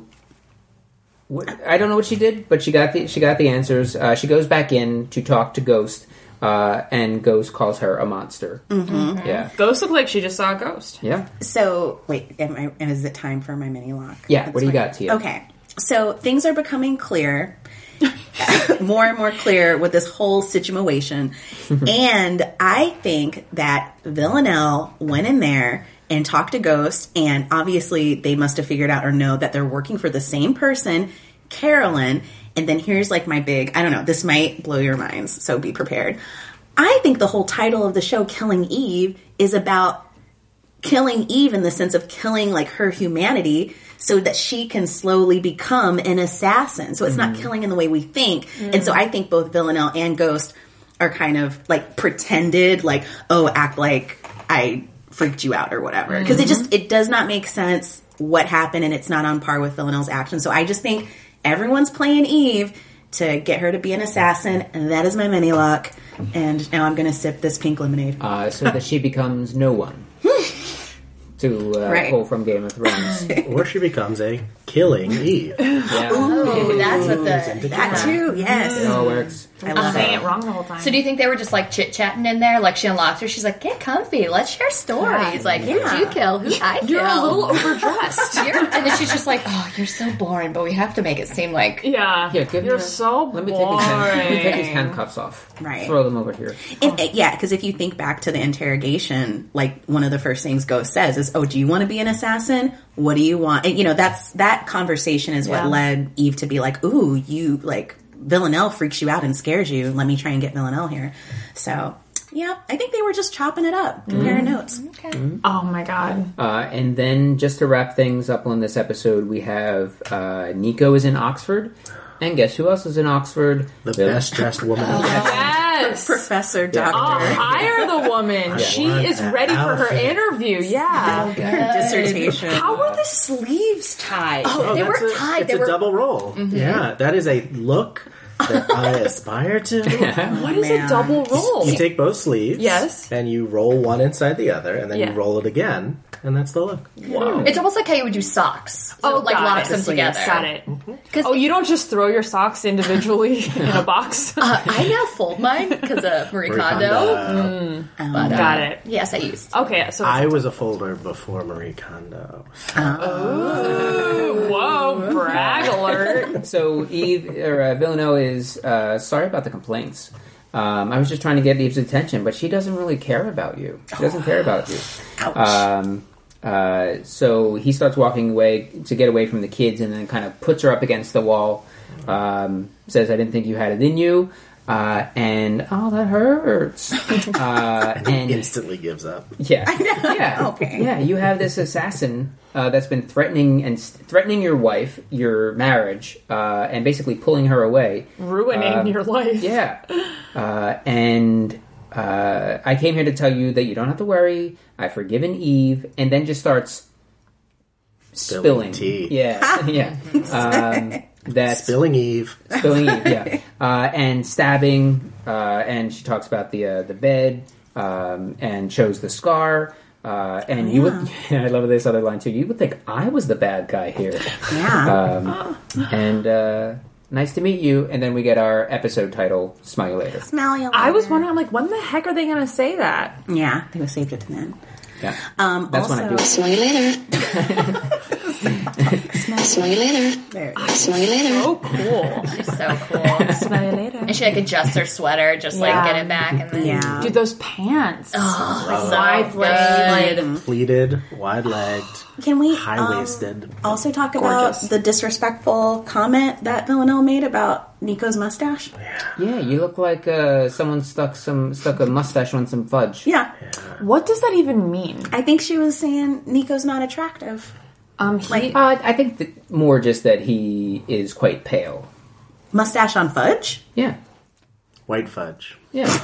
I don't know what she did, but she got the she got the answers. Uh, she goes back in to talk to Ghost, uh, and Ghost calls her a monster. Mm-hmm. Yeah. Ghost looked like she just saw a ghost. Yeah. So wait, am I, is it time for my mini lock? Yeah, what do you got, Tia? Okay, so things are becoming clear, more and more clear with this whole situation, and I think that Villanelle went in there and talk to Ghost, and obviously they must have figured out or know that they're working for the same person, Carolyn. And then here's like my big, I don't know, this might blow your minds, so be prepared. I think the whole title of the show, Killing Eve, is about killing Eve in the sense of killing like her humanity so that she can slowly become an assassin. So it's not mm-hmm. killing in the way we think. Mm-hmm. And so I think both Villanelle and Ghost are kind of like pretended like, oh, act like I freaked you out or whatever. Because it just it does not make sense what happened and it's not on par with Villanelle's action. So I just think everyone's playing Eve to get her to be an assassin, and that is my mini lock. And now I'm gonna sip this pink lemonade. Uh, so that she becomes no one. to uh, Right. pull from Game of Thrones. or she becomes a killing Eve. Yeah. Ooh, that's what the. That too, yes. It all works. I love Saying it. it wrong the whole time. So do you think they were just like chit chatting in there? Like she unlocked her, she's like, "Get comfy, let's share stories." Like, who'd Yeah. you kill? Who I You're a little overdressed. You're- and then she's just like, "Oh, you're so boring," but we have to make it seem like yeah. Here, give me You're a- so Let me take these, hand, let me take these handcuffs off. Right. Throw them over here. And, uh, yeah, because if you think back to the interrogation, like one of the first things Ghost says is, "Oh, do you want to be an assassin? What do you want?" And you know, that's that conversation is what led Eve to be like, "Ooh, you like Villanelle freaks you out and scares you. Let me try and get Villanelle here." So, yeah, I think they were just chopping it up, comparing notes. Okay. Oh my god. Uh, and then, just to wrap things up on this episode, we have uh, Niko is in Oxford. And guess who else is in Oxford? The best dressed woman. in the Yes. Professor Doctor Oh, hire the woman. She is that ready for her interview. Yeah. Her dissertation. How are the sleeves tied? Oh, They that's were a, tied, It's they a were- double roll. Mm-hmm. Yeah, that is a look that I aspire to. what is man. a double roll? You take both sleeves. Yes. And you roll one inside the other, and then Yeah. you roll it again, and that's the look. Whoa. it's almost like how you would do socks. So Oh, like got locks it. them The together. Got it. Because Oh, you don't just throw your socks individually in a box? uh, I now fold mine because of Marie, Marie Kondo. Kondo. But, uh, Got it. Yes, I used. Okay, so I was a folder before Marie Kondo. Oh, whoa, brag alert. So Eve or uh, Villanelle is uh, sorry about the complaints. Um, I was just trying to get Eve's attention, but she doesn't really care about you. She doesn't care about you. Um, uh, so he starts walking away to get away from the kids, and then kind of puts her up against the wall. Um, says, "I didn't think you had it in you," uh, and oh, that hurts. Uh, and Instantly gives up. yeah, yeah, Okay. yeah. You have this assassin uh, that's been threatening and threatening your wife, your marriage, uh, and basically pulling her away. Ruining Um, your life. Yeah, uh, and uh, I came here to tell you that you don't have to worry. I've forgiven Eve, and then just starts spilling, Spilling tea. Yeah, yeah. Um, that's Spilling Eve. spilling Eve, yeah, uh, and stabbing, uh, and she talks about the uh, the bed, um, and shows the scar. Uh, and you would, I love this other line too. You would think I was the bad guy here. Yeah. Um, and uh, nice to meet you. And then we get our episode title, Smile You Later. Smell you I was wondering, I'm like, when the heck are they going to say that? Yeah, they would saved it to then. Yeah. Um, That's also, when I do it. Smell you later. Smell you later. There. Smell you later. Oh, cool. She's so cool. Smell you later. and she like adjusts her sweater, just like get it back, and then Yeah. Dude, those pants. oh, wide so legged. good. Pleated, wide legged, Can we high um, waisted. also talk Gorgeous. about the disrespectful comment that Villanelle made about Niko's mustache? Yeah, yeah you look like uh, someone stuck some stuck a mustache on some fudge. Yeah, What does that even mean? I think she was saying Niko's not attractive. Um, he, Like- Uh, I think that more just that he is quite pale. mustache on fudge. Yeah. White fudge. Yeah.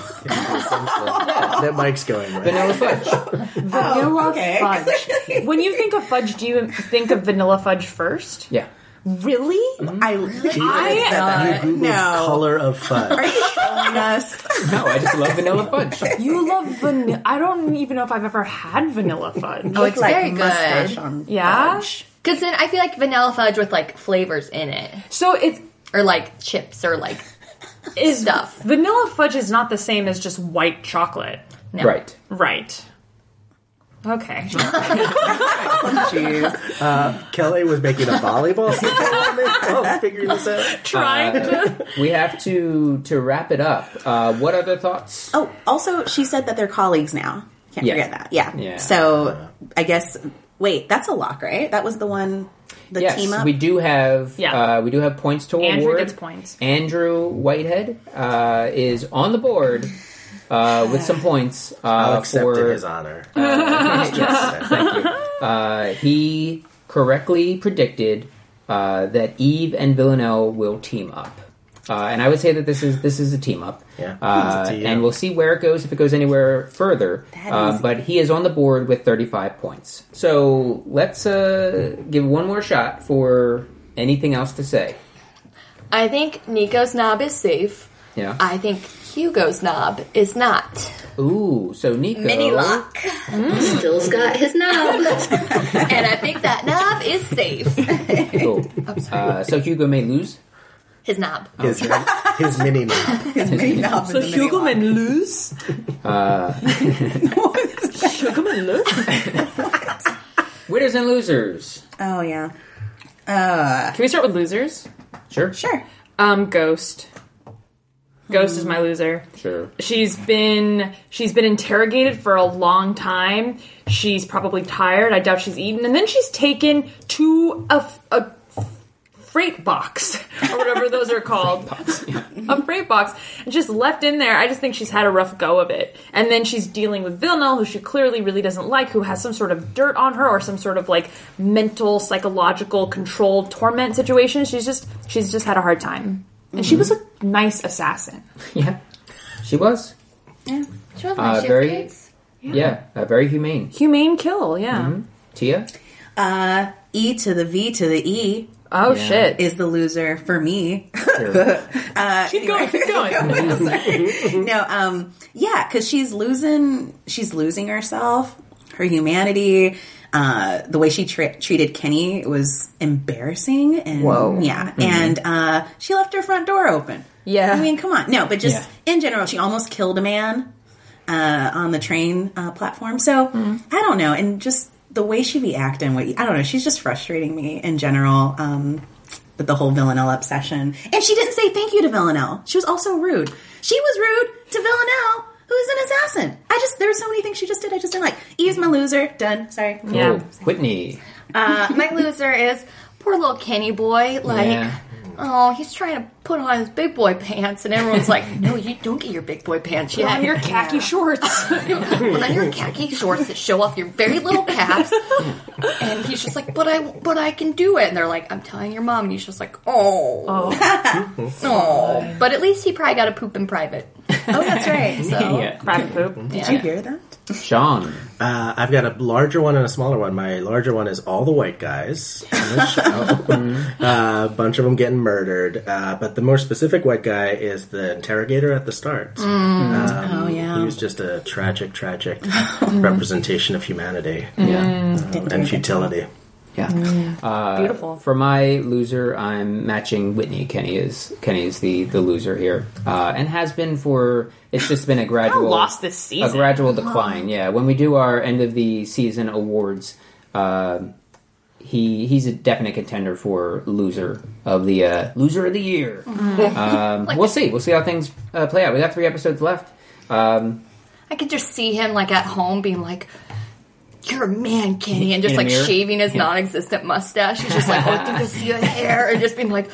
That Mike's going right. Vanilla fudge. Vanilla okay. fudge. when you think of fudge, do you think of vanilla fudge first? Yeah. Really? Mm-hmm. I really I- said that. Googled No. color of fudge. Are you showing us? No, I just love vanilla fudge. You love vanilla. I don't even know if I've ever had vanilla fudge. Oh, it's like very mustache good. on Yeah? fudge. Because then I feel like vanilla fudge with like flavors in it, So it's or like chips, or like is Stuff. Vanilla fudge is not the same as just white chocolate. no. Right. Right. Okay. Jeez. Kelly was making a volleyball signal on me while figuring this out. Trying to. We have to to wrap it up. Uh, what other thoughts? Oh, also, she said that they're colleagues now. Can't Yeah. forget that. Yeah. Yeah. So, I guess. Wait, that's a lock, right? That was the one. The yes, team up. we do have. Yeah. Uh, we do have points to Andrew award. gets points. Andrew Whitehead uh, is on the board uh, with some points. Uh, I'll accept for, in his honor. Yes, thank you. Uh, he correctly predicted uh, that Eve and Villanelle will team up. Uh, and I would say that this is this is a team up, Yeah, uh, team. and we'll see where it goes if it goes anywhere further. Uh, but he is on the board with 35 points. So let's uh, give one more shot for anything else to say. I think Niko's knob is safe. Yeah. I think Hugo's knob is not. Ooh, so Niko. Mini lock. Still's got his knob. and I think that knob is safe. Cool. Uh, so Hugo may lose. His knob. His, his mini knob. His mini knob in the mini lock. lose. Uh, Sugarman lose. winners and losers. Oh yeah. Uh, Can we start with losers? Sure. sure. Um, Ghost. Ghost is my hmm. loser. Sure. She's been she's been interrogated for a long time. She's probably tired. I doubt she's eaten, and then she's taken to a, a freight box or whatever those are called. A freight box, and just left in there. I just think she's had a rough go of it. And then she's dealing with Villanelle, who she clearly really doesn't like, who has some sort of dirt on her or some sort of like mental, psychological, controlled torment situation. She's just she's just had a hard time. And she was a nice assassin. Yeah. She was. Yeah. She was Uh, she very- has kids. Yeah. uh, very humane. Humane kill, yeah. Tia? Uh, E to the V to the E Oh Yeah. shit. is the loser for me. Sure. keep going, keep going. no, um, yeah, because she's losing, she's losing herself, her humanity. Uh, the way she tra- treated Kenny was embarrassing, and Whoa. yeah, and uh, she left her front door open. Yeah. I mean, come on, no, but just Yeah. in general, she almost killed a man uh, on the train uh, platform. So I don't know, and just the way she be acting, what I don't know, she's just frustrating me in general. Um, with the whole Villanelle obsession, and she didn't say thank you to Villanelle. She was also rude. She was rude to Villanelle, who's an assassin. I just there were so many things she just did. I just didn't like. Eve's my loser. Done. Sorry. Yeah. Oh, Whitney. Uh, my loser is poor little Kenny boy. Like, Yeah. oh, he's trying to put on his big boy pants, and everyone's like, "No, you don't get your big boy pants yet. on your khaki shorts. Put on your khaki shorts that show off your very little calves." and he's just like, "But I, but I can do it." And they're like, "I'm telling your mom." And he's just like, "Oh, oh, oh." But at least he probably got a poop in private. Oh, that's right. So, Yeah. private poop. Did you hear that? Sean. Uh, I've got a larger one and a smaller one. My larger one is all the white guys on the show. uh, a bunch of them getting murdered. Uh, but the more specific white guy is the interrogator at the start. Um, Oh, yeah. He was just a tragic, tragic representation of humanity Yeah. and futility. Yeah. Uh, Beautiful. For my loser, I'm matching Whitney. Kenny is Kenny is the the loser here, uh, and has been for. It's just been a gradual lost this season. A gradual decline. Yeah. When we do our end of the season awards, uh, he he's a definite contender for loser of the uh, loser of the year. Um, we'll see. We'll see how things uh, play out. We got three episodes left. Um, I could just see him like at home being like, "You're a man, Kenny," and just like mirror? shaving his Yeah. non-existent mustache. He's just like, "Oh, I think I see your hair," and just being like,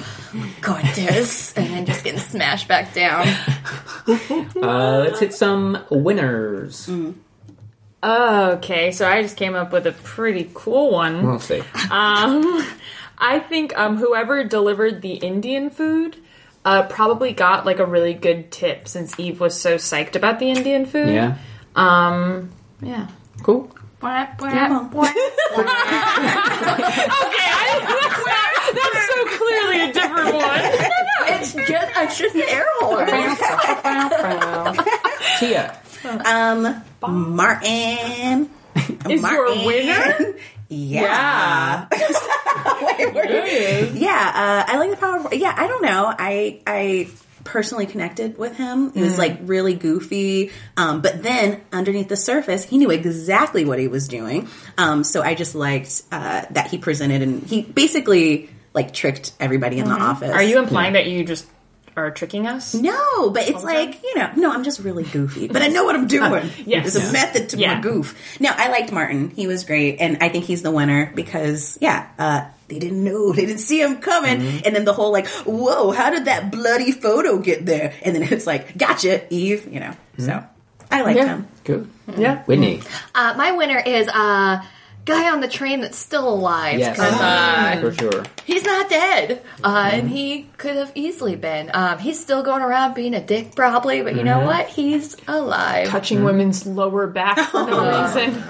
"Gorgeous," and then just getting smashed back down. uh, let's hit some winners. Okay, so I just came up with a pretty cool one. We'll see. Um, I think um, whoever delivered the Indian food uh, probably got like a really good tip since Eve was so psyched about the Indian food. Yeah. Um. Yeah. Cool. okay, I, that's, so clearly a different one. It's just it's just an air horn. Tia. Um, Martin. Is your winner? Yeah. Wait, wait. Yeah, uh, I like the power. Of, yeah, I don't know. I I personally connected with him. He was like really goofy, um, but then underneath the surface, he knew exactly what he was doing. Um, so I just liked uh, that he presented and he basically like tricked everybody in the office. Are you implying that you just are tricking us? No, but it's like, you know, no, I'm just really goofy, but I know what I'm doing. yes. There's a method to Yeah. my goof. No, I liked Martin. He was great. And I think he's the winner because, yeah, uh, they didn't know, they didn't see him coming. And then the whole like, whoa, how did that bloody photo get there? And then it's like, gotcha, Eve, you know. So I liked Yeah. him. Cool. Yeah. Whitney. Uh, my winner is uh, guy on the train that's still alive. Yes. 'cause, uh, For sure. he's not dead, uh, and he could have easily been. Um, he's still going around being a dick, probably, but you know what? He's alive. Touching women's lower back for no reason.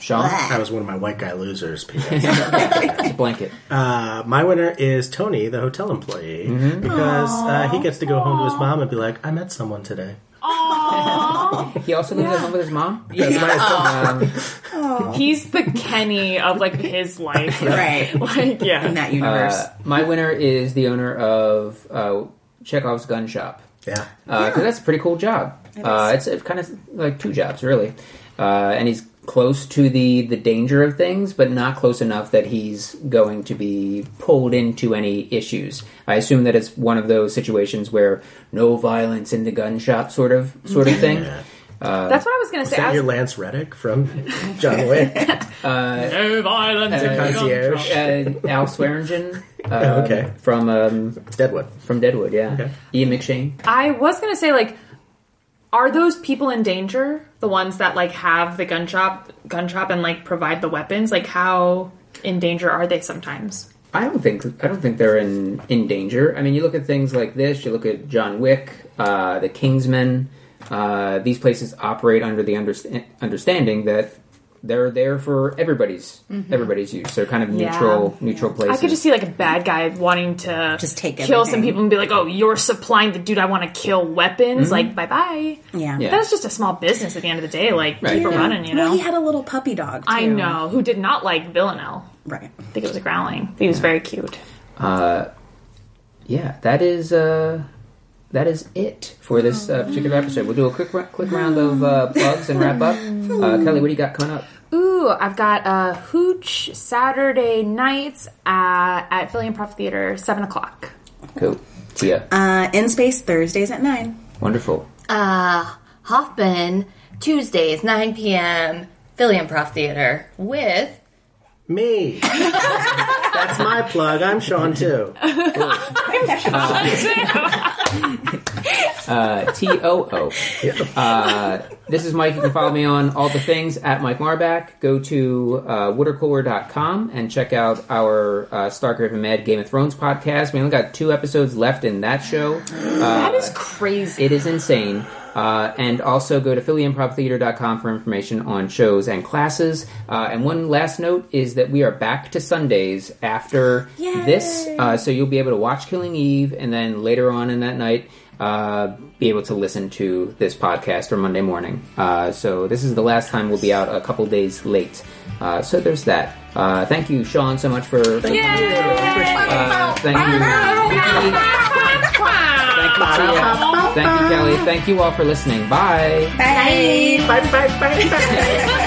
Sean. That was one of my white guy losers. P.S. It's a blanket. Uh, my winner is Tony, the hotel employee, because uh, he gets to go home to his mom and be like, "I met someone today." He also lives at home with his mom. That's my Um, He's the Kenny of like his life. Right. Like, yeah. In that universe. uh, my winner is the owner of uh, Chekhov's gun shop. yeah. because that's a pretty cool job. Uh, it's kind of like two jobs, really. Uh, and he's close to the the danger of things, but not close enough that he's going to be pulled into any issues. I assume that it's one of those situations where no violence in the gun shop, sort of sort of thing. That's what I was gonna Is say. that I your Lance Reddick from John Wick? no violence. in the gun concierge. Uh, Al Swearingen, uh, okay. from um, Deadwood. from Deadwood, yeah. Okay. Ian McShane. I was gonna say like, are those people in danger? The ones that like have the gun shop, gun shop, and like provide the weapons. Like, how in danger are they sometimes? I don't think I don't think they're in in danger. I mean, you look at things like this. You look at John Wick, uh, the Kingsman. Uh, these places operate under the understa- understanding that they're there for everybody's everybody's use. They're kind of Yeah. neutral neutral places. I could just see like a bad guy wanting to Just take kill some people and be like, "Oh, you're supplying the dude I want to kill weapons." Like, bye bye. yeah. Yeah. That's just a small business at the end of the day. Like, Right. keep it Yeah. running, you know. Well, he had a little puppy dog. I know who did not like Villanelle. Right. I think it was a growling. He was very cute. Uh, yeah, that is uh, that is it for this uh, particular episode. We'll do a quick ra- quick round of uh, plugs and wrap up. Uh, Kelly, what do you got coming up? Ooh, I've got a hooch Saturday nights at, at Philly Improv Theater, seven o'clock. Cool, Tia, Uh, in space Thursdays at nine. wonderful. Uh, Hoffman, Tuesdays, 9 p.m., Philly Improv Theater with Me. That's my plug. I'm Sean too. Uh, T O O. Uh, This is Mike. You can follow me on all the things at Mike Marbach. Go to uh, watercooler.com and check out our uh, Stark Raving Mad Game of Thrones podcast. We only got two episodes left in that show. that is crazy. It is insane. Uh, and also go to phillyimprovtheater.com for information on shows and classes. Uh, and one last note is that we are back to Sundays after Yay. this. Uh, so you'll be able to watch Killing Eve and then later on in that night uh, be able to listen to this podcast for Monday morning. Uh, so this is the last time we'll be out a couple days late. Uh, so there's that. Uh, thank you, Sean, so much for. Thank you. Uh, thank you. Thank you, Tia. Thank you, Kelly. Thank you all for listening. Bye. Bye. Bye bye bye bye.